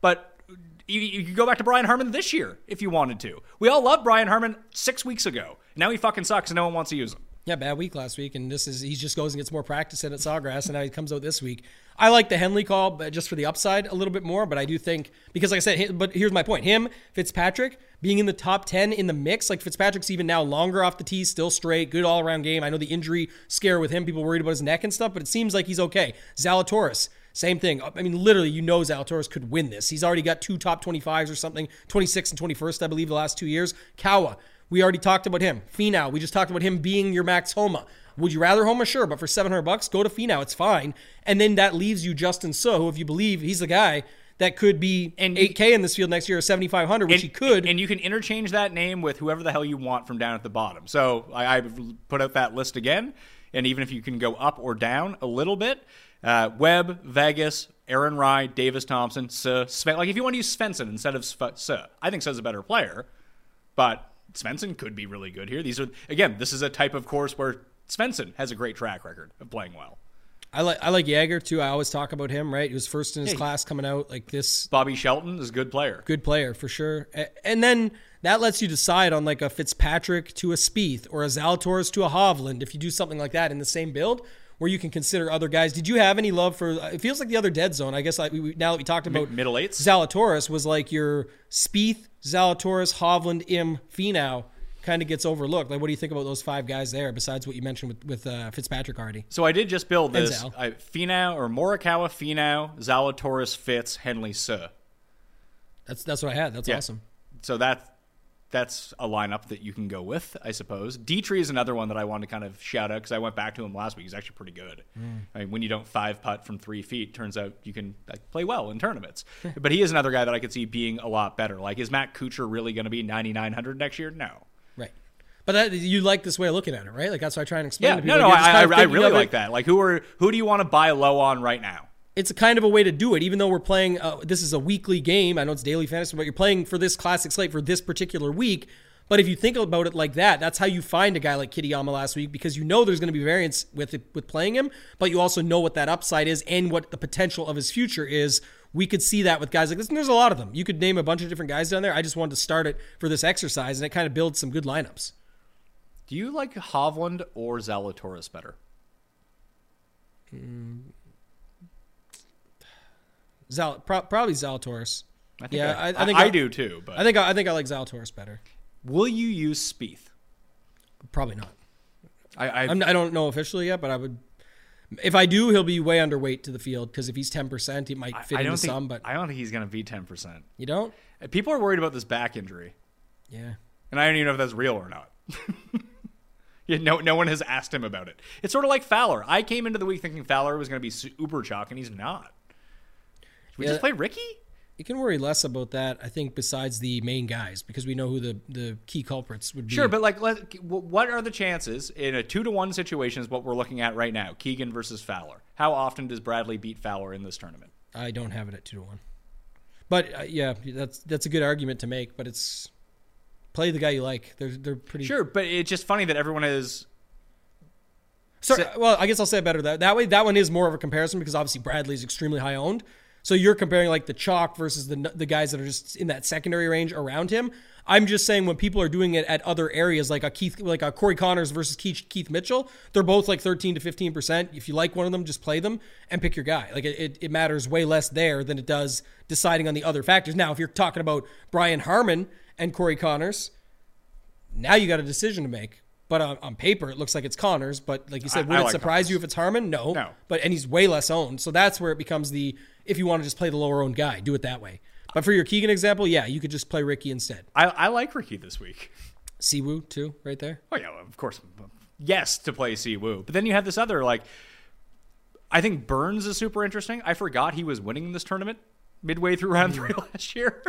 but you, you could go back to Brian Harman this year if you wanted to. We all loved Brian Harman six weeks ago. Now he fucking sucks and no one wants to use him. Yeah, bad week last week, and this is he just goes and gets more practice in at Sawgrass, and now he comes out this week. I like the Henley call, but just for the upside a little bit more. But I do think because, like I said, but here's my point: him, Fitzpatrick, being in the top ten in the mix, like Fitzpatrick's even now longer off the tee, still straight, good all around game. I know the injury scare with him, people worried about his neck and stuff, but it seems like he's okay. Zalatoris. Same thing. I mean, literally, you know Zalatoris could win this. He's already got two top 25s or something, 26 and 21st, I believe, the last two years. Kawa, we already talked about him. Finau, we just talked about him being your Max Homa. Would you rather Homa? Sure, but for 700 bucks, go to Finau. It's fine. And then that leaves you Justin Suh, who, if you believe he's the guy that could be And- 8K in this field next year or 7,500, which he could. And you can interchange that name with whoever the hell you want from down at the bottom. So I, I put out that list again. And even if you can go up or down a little bit, uh, Webb, Vegas, Aaron Rai, Davis Thompson, Suh, Sven, like if you want to use Svensson instead of Suh, I think Suh's a better player. But Svensson could be really good here. These are again, this is a type of course where Svensson has a great track record of playing well. I like I like Jaeger too. I always talk about him, right? He was first in his class coming out like this Bobby Shelton is a good player. good player for sure. And then that lets you decide on like a Fitzpatrick to a Spieth or a Zalatoris to a Hovland if you do something like that in the same build where you can consider other guys. Did you have any love for it feels like the other dead zone. I guess like we- now that we talked about middle eights? Zalatoris was like your Spieth, Zalatoris, Hovland, Im, Finau kind of gets overlooked. Like what do you think about those five guys there besides what you mentioned with with uh, Fitzpatrick already? So I did just build this. I, Finau or Morikawa, Finau, Zalatoris, Fitz, Henley, Suh. That's that's what I had. That's Yeah. awesome. So that that's a lineup that you can go with, I suppose. Dietrich is another one that I want to kind of shout out because I went back to him last week. He's actually pretty good. Hmm. I mean, when you don't five putt from three feet, turns out you can like, play well in tournaments. but he is another guy that I could see being a lot better. Like, is Matt Kuchar really going to be 9,900 next year? No. Right. But that, you like this way of looking at it, right? Like that's what I try and explain Yeah, to no, people. no, You're just I, I, I really of like that. Like, who are who do you want to buy low on right now? It's a kind of a way to do it, even though we're playing. Uh, this is a weekly game. I know it's daily fantasy, but you're playing for this classic slate for this particular week. But if you think about it like that, that's how you find a guy like Kitayama last week because you know there's going to be variance with it, with playing him, but you also know what that upside is and what the potential of his future is. We could see that with guys like this, and there's a lot of them. You could name a bunch of different guys down there. I just wanted to start it for this exercise, and it kind of builds some good lineups. Do you like Hovland or Zalatoris better? Zal, pro- probably Zalatoris. I think Yeah, I, I- I think I, I- do too. But I think I think I like Zalatoris better. will you use Spieth? Probably not. I, I, I'm, I don't know officially yet, but I would. If I do, he'll be way underweight to the field because if he's ten percent, he might fit I don't into think some. But I don't think he's going to be ten percent. you don't. Uh, people are worried about this back injury, Yeah. and I don't even know if that's real or not. *laughs* yeah, no, no one has asked him about it. It's sort of like Fowler. I came into the week thinking Fowler was going to be su- uber chalk, and he's not. Should we Yeah. just play Rickie? You can worry less about that, I think, besides the main guys, because we know who the, the key culprits would be. Sure, but like, let, what are the chances in a two to one situation? Is what we're looking at right now. Keegan versus Fowler. How often does Bradley beat Fowler in this tournament? I don't have it at two to one. But uh, yeah, that's that's a good argument to make. But it's play the guy you like. They're they're pretty Sure, but it's just funny that everyone is. Sorry, well, I guess I'll say it better that that way. That one is more of a comparison because obviously Bradley's extremely high owned. So you're comparing like the chalk versus the the guys that are just in that secondary range around him. I'm just saying when people are doing it at other areas like a Keith, like a Corey Conners versus Keith, Keith Mitchell, they're both like 13 to 15 percent. If you like one of them, just play them and pick your guy. Like it, it, matters way less there than it does deciding on the other factors. Now, if you're talking about Brian Harman and Corey Conners, now you got a decision to make. But on, on paper, it looks like it's Conners. But like you said, would I it like surprise Conners. you if it's Harman? No. No. But and he's way less owned. So that's where it becomes the if you want to just play the lower owned guy, do it that way. But for your Keegan example, yeah, you could just play Rickie instead. I, I like Rickie this week. Siwoo too, right there. Oh yeah, of course. Yes, to play Siwoo. But then you have this other like. I think Burns is super interesting. I forgot he was winning this tournament midway through round three *laughs* last year.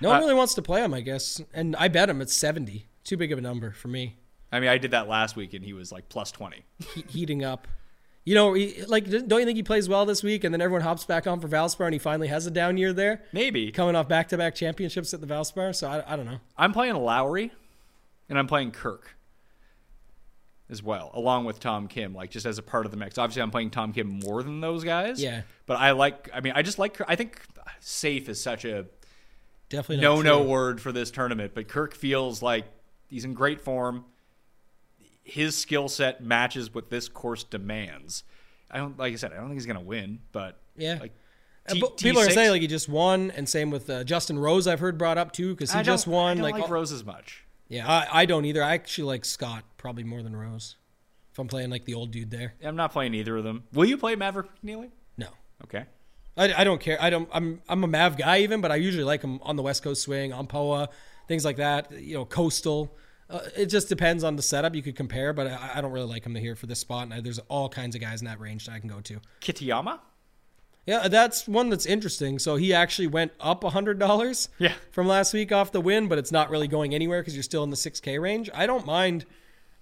No Uh, one really wants to play him, I guess. And I bet him at 70. Too big of a number for me. I mean, I did that last week and he was like plus twenty. He- heating up. You know, he, like, don't you think he plays well this week? And then everyone hops back on for Valspar, and he finally has a down year there, Maybe. coming off back-to-back championships at the Valspar. So I, I don't know. I'm playing Lowry, and I'm playing Kirk as well, along with Tom Kim, like just as a part of the mix. Obviously, I'm playing Tom Kim more than those guys. Yeah. But I like. I mean, I just like. I think safe is such a Definitely no no word for this tournament, but Kirk feels like he's in great form. His skill set matches what this course demands. I don't like I said. I don't think he's gonna win, but Yeah. like Uh, T- but people are T6 saying like he just won, and same with uh, Justin Rose. I've heard brought up too because he just won. I don't like, like all- Rose as much. yeah, I, I don't either. I actually like Scott probably more than Rose. If I'm playing like the old dude there, I'm not playing either of them. Will you play Maverick McNealy? no, Okay. I, I don't care. I don't. I'm I'm a Mav guy even, but I usually like him on the West Coast swing, on Poa, things like that. You know, coastal. Uh, it just depends on the setup. You could compare, but I, I don't really like him here for this spot. And I, there's all kinds of guys in that range that I can go to. Kitayama? Yeah, that's one that's interesting. So he actually went up hundred dollars. Yeah. From last week off the win, but it's not really going anywhere because you're still in the six K range. I don't mind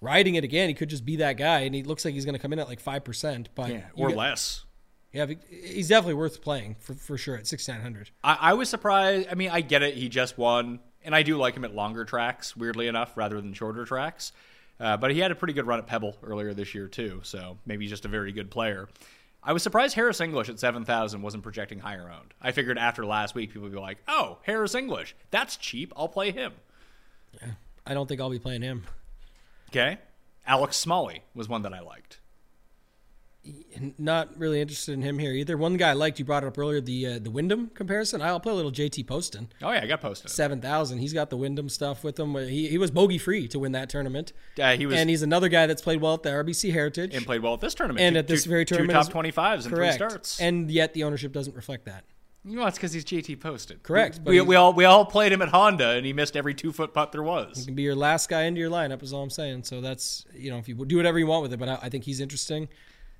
riding it again. He could just be that guy, and he looks like he's going to come in at like five percent. But Yeah, or get- less. Yeah, he's definitely worth playing for for sure at sixty nine hundred. I, I was surprised. I mean, I get it. He just won, and I do like him at longer tracks, weirdly enough, rather than shorter tracks. Uh, but he had a pretty good run at Pebble earlier this year too, so maybe he's just a very good player. I was surprised Harris English at seven thousand wasn't projecting higher owned. I figured after last week people would be like, "Oh, Harris English, that's cheap. I'll play him." Yeah, I don't think I'll be playing him. Okay, Alex Smalley was one that I liked. Not really interested in him here either. One guy I liked, you brought it up earlier, the uh, the Wyndham comparison. I'll play a little JT Poston. Oh yeah, I got Poston. Seven thousand. He's got the Wyndham stuff with him. He he was bogey free to win that tournament. Uh, he was and he's another guy that's played well at the RBC Heritage. and played well at this tournament. And Two- at this two- very two tournament top is- twenty fives Correct. three starts. And yet the ownership doesn't reflect that. You know, it's because he's JT Poston. Correct, We, we all we all played him at Honda, and he missed every two foot putt there was. He can be your last guy into your lineup is all I'm saying. So that's you know if you do whatever you want with it, but I, I think he's interesting.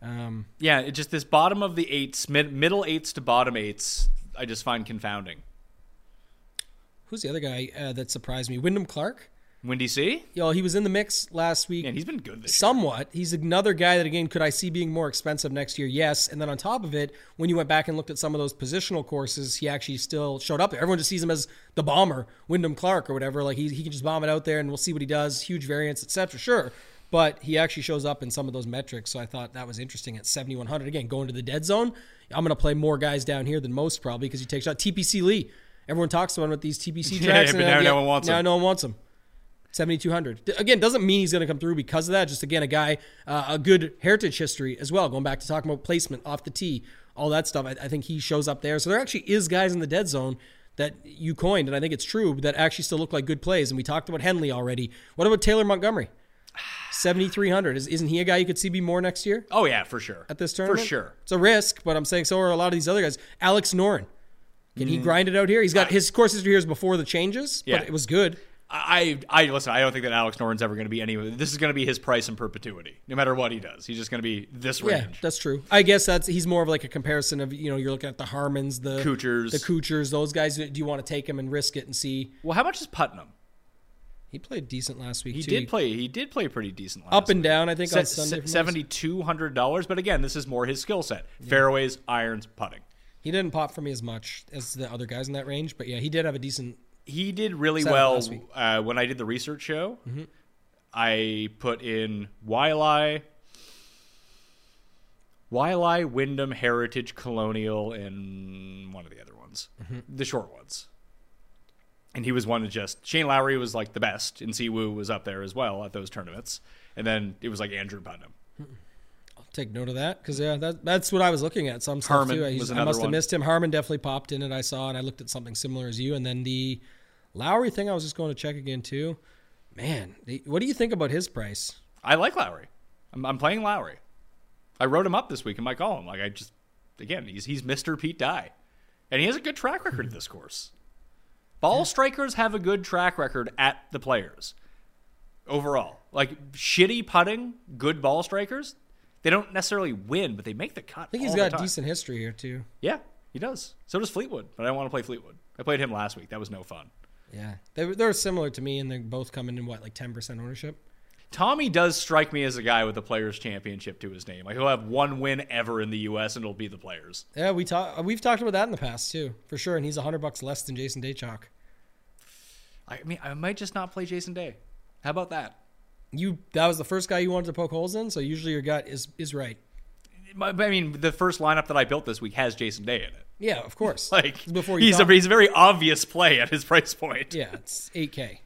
Um, Yeah, it just this bottom of the eights, mid, middle eights to bottom eights, I just find confounding. who's the other guy uh, that surprised me? Wyndham Clark. Windy C, Yo, he was in the mix last week. and he's been good this year. Somewhat. He's another guy that, again, could I see being more expensive next year? Yes. And then on top of it, when you went back and looked at some of those positional courses, he actually still showed up there. Everyone just sees him as the bomber, Wyndham Clark or whatever. Like he, he can just bomb it out there and we'll see what he does. Huge variance, etc. Sure. But he actually shows up in some of those metrics. So I thought that was interesting at 7,100. Again, going to the dead zone. I'm going to play more guys down here than most probably because he takes shot. TPC Lee. Everyone talks about him with these TPC *laughs* Yeah, tracks. but and now no one wants now him. no one wants him. 7200 again doesn't mean he's going to come through because of that just again a guy uh, a good heritage history as well going back to talking about placement off the tee all that stuff I, I think he shows up there so there actually is guys in the dead zone that you coined and i think it's true that actually still look like good plays and we talked about henley already what about taylor montgomery *sighs* *sighs* 7300 is, isn't he a guy you could see be more next year Oh yeah, for sure. at this tournament for sure. it's a risk but i'm saying so are a lot of these other guys alex noren can he mm-hmm. grind it out here he's got his course history here is before the changes. Yeah. but it was good I, I listen. I don't think that Alex Noren's ever going to be any. This is going to be his price in perpetuity, no matter what he does. He's just going to be this Yeah, range. that's true. I guess that's he's more of like a comparison of you know you're looking at the Harmans, the Kuchars. the Kuchars, those guys. Do you want to take him and risk it and see? well, how much is Putnam? He played decent last week. He too. did play. He did play pretty decent. Last up and week. down. I think on Sunday. se- from us. seventy two hundred dollars. But again, this is more his skill set: fairways, irons, putting. He didn't pop for me as much as the other guys in that range, but yeah, he did have a decent. He did really well. Mm-hmm. uh, when I did the research show. I put in Wiley, Wiley, Wyndham, Heritage, Colonial, and one of the other ones, Mm-hmm. the short ones. And he was one of just Shane Lowry was like the best, and Siwoo was up there as well at those tournaments. And then it was like Andrew Putnam. I'll take note of that because yeah, that, that's what I was looking at. Some stuff Harman too. I, was I must have missed him. Harman definitely popped in it. I saw, and I looked at something similar as you. And then the Lowry thing, I was just going to check again too. Man, the, what do you think about his price? I like Lowry. I'm, I'm playing Lowry. I wrote him up this week in my column. Like I just, again, he's he's Mr. Pete Dye, and he has a good track record at this course. Ball strikers have a good track record at the players overall. Like shitty putting, good ball strikers, they don't necessarily win, but they make the cut. I think he's got decent history here too. Yeah, he does. So does Fleetwood, but I don't want to play Fleetwood. I played him last week. That was no fun. Yeah, they were- they're similar to me, and they're both coming in what like ten percent ownership. Tommy does strike me as a guy with a Players Championship to his name. Like he'll have one win ever in the U.S. and it'll be the Players. Yeah, we talk. We've talked about that in the past too, for sure. And he's hundred bucks less than Jason Daychalk. I mean, I might just not play Jason Day. How about that? You that was the first guy you wanted to poke holes in, so usually your gut is is right. I mean, the first lineup that I built this week has Jason Day in it. Yeah, of course. *laughs* Like before he's a he's a very obvious play at his price point. Yeah, it's eight k.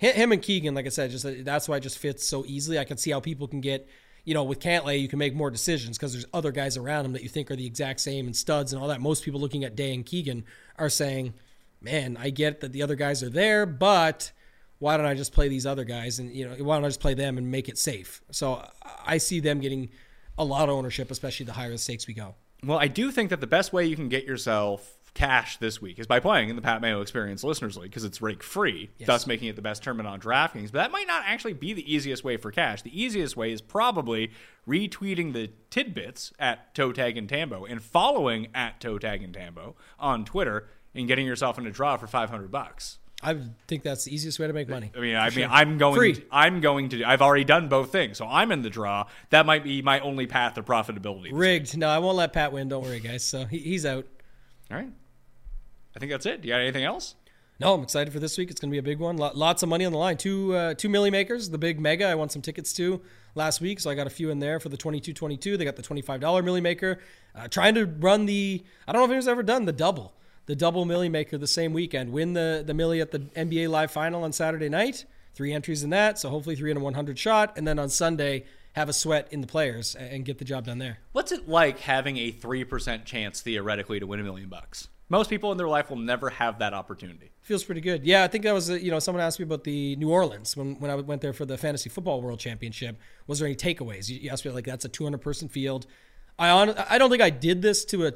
Him and Keegan, like I said, just that's why it just fits so easily. I can see how people can get, you know, with Cantlay, you can make more decisions because there's other guys around him that you think are the exact same and studs and all that. Most people looking at Day and Keegan are saying, "Man, I get that the other guys are there, but why don't I just play these other guys and you know why don't I just play them and make it safe?" So I see them getting a lot of ownership, especially the higher the stakes we go. Well, I do think that the best way you can get yourself cash this week is by playing in the Pat Mayo Experience Listeners League because it's rake free, thus making it the best tournament on DraftKings. But that might not actually be the easiest way for cash. The easiest way is probably retweeting the tidbits at Toe Tag and Tambo and following at Toe Tag and Tambo on Twitter and getting yourself in a draw for 500 bucks. I think that's the easiest way to make money. I mean, I mean, I'm going. Free. To, I'm going to. I've already done both things, so I'm in the draw. That might be my only path to profitability. Rigged. No, I won't let Pat win. Don't worry, guys. So he, he's out. All right. I think that's it. Do you got anything else? No, I'm excited for this week. It's going to be a big one. Lo- Lots of money on the line. Two uh, two milli makers, the big mega. I won some tickets to last week, so I got a few in there for the 22-22. They got the $25 milli maker. Uh, trying to run the I don't know if anyone's ever done the double, the double milli maker the same weekend. Win the the milli at the NBA Live Final on Saturday night. Three entries in that, so hopefully three in a 100 shot, and then on Sunday have a sweat in the players and and get the job done there. What's it like having a three percent chance theoretically to win a million bucks? Most people in their life will never have that opportunity. Feels pretty good. Yeah, I think that was, uh, you know, someone asked me about the New Orleans when, when I went there for the Fantasy Football World Championship. Was there any takeaways? You, asked me, like, that's a 200 person field. I on, I don't think I did this to a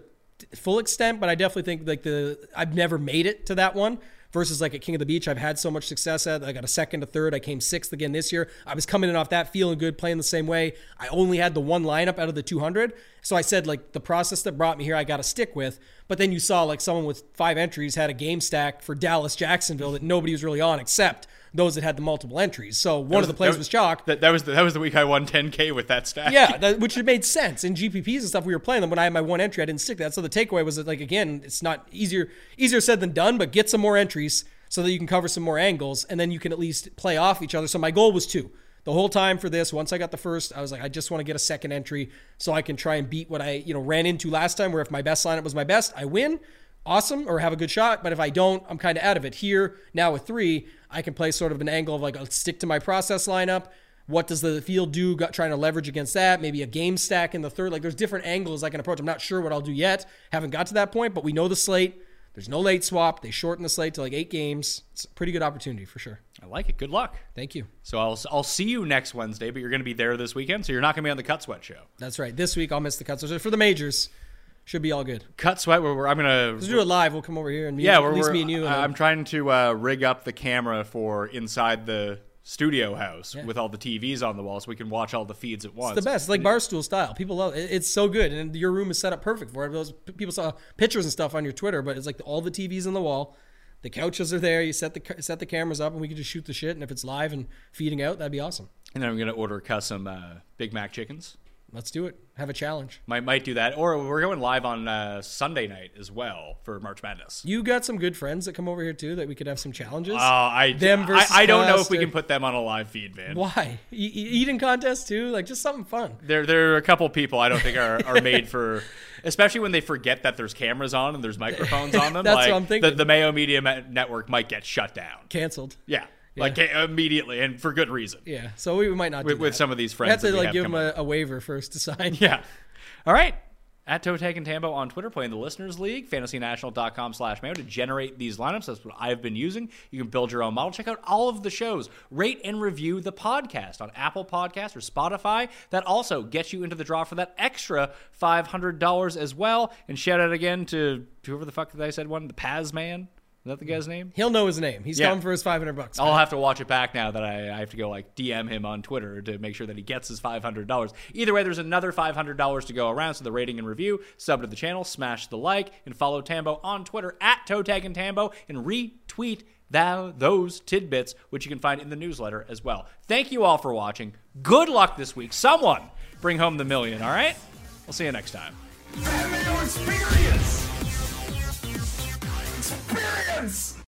full extent, but I definitely think like the I've never made it to that one. Versus like at King of the Beach, I've had so much success at. I got a second, a third. I came sixth again this year. I was coming in off that, feeling good, playing the same way. I only had the one lineup out of the 200, so I said like the process that brought me here, I got to stick with. But then you saw like someone with five entries had a game stack for Dallas Jacksonville that nobody was really on except those that had the multiple entries. So one of the plays That was chalk. That, that was the, that was the week I won 10k with that stack. Yeah, *laughs* that, which it made sense in GPPs and stuff. We were playing them when I had my one entry. I didn't stick that. So the takeaway was that, like, again, it's not easier easier said than done, but get some more entries so that you can cover some more angles, and then you can at least play off each other. So my goal was two. The whole time for this, once I got the first, I was like, I just want to get a second entry so I can try and beat what I, you know, ran into last time. Where if my best lineup was my best, I win, awesome, or have a good shot. But if I don't, I'm kind of out of it. Here now with three, I can play sort of an angle of like, I'll stick to my process lineup. What does the field do? Got trying to leverage against that. Maybe a game stack in the third. Like there's different angles I can approach. I'm not sure what I'll do yet. Haven't got to that point, but we know the slate. There's no late swap. They shorten the slate to like eight games. It's a pretty good opportunity for sure. I like it. Good luck. Thank you. So I'll I'll see you next Wednesday, but you're going to be there this weekend, so you're not going to be on the Cut Sweat show. That's right. This week I'll miss the Cut Sweat show for the majors, should be all good. Cut Sweat, where we're, I'm gonna Let's do it live. We'll come over here and meet, yeah, at we're, least we're- me and you. And I'm trying to uh, rig up the camera for inside the studio house with all the TVs on the wall, so we can watch all the feeds at once. It's the best. It's like barstool style. People love it. It's so good, and your room is set up perfect for it. Those people saw pictures and stuff on your Twitter, but it's like all the TVs on the wall. The couches are there. You set the ca- set the cameras up, and we can just shoot the shit. And if it's live and feeding out, that'd be awesome. And then I'm going to order custom uh, Big Mac chickens. Let's do it. Have a challenge. Might might do that, or we're going live on uh, Sunday night as well for March Madness. You got some good friends that come over here too that we could have some challenges. Oh, I, Them I, versus I don't know if we or- can put them on a live feed, man. Why? E- e- eating contest too? Like just something fun. There, there are a couple people I don't think are, are made for, *laughs* especially when they forget that there's cameras on and there's microphones on them. *laughs* That's like, what I'm thinking. The, the Mayo Media Network might get shut down. Canceled. Yeah, like eh, immediately and for good reason. Yeah. So we might not do With, with some of these We friends, have to that we like have give them a, a waiver first to sign. *laughs* Yeah. All right. At Toe Tag and Tambo on Twitter, playing the Listeners League, fantasynational.com slash mayo to generate these lineups. That's what I've been using. You can build your own model. Check out all of the shows. Rate and review the podcast on Apple Podcasts or Spotify. That also gets you into the draw for that extra $500 as well. And shout out again to whoever the fuck that I said one? The Paz Man? Is that the guy's name? He'll know his name. He's Yeah. coming for his 500 bucks. I'll have to watch it back now that I, I have to go like DM him on Twitter to make sure that he gets his five hundred dollars. Either way, there's another five hundred dollars to go around. So the rating and review, sub to the channel, smash the like, and follow Tambo on Twitter at Toe Tag and Tambo, and retweet thou those tidbits, which you can find in the newsletter as well. Thank you all for watching. Good luck this week. Someone bring home the million. All right. We'll see you next time. Experience.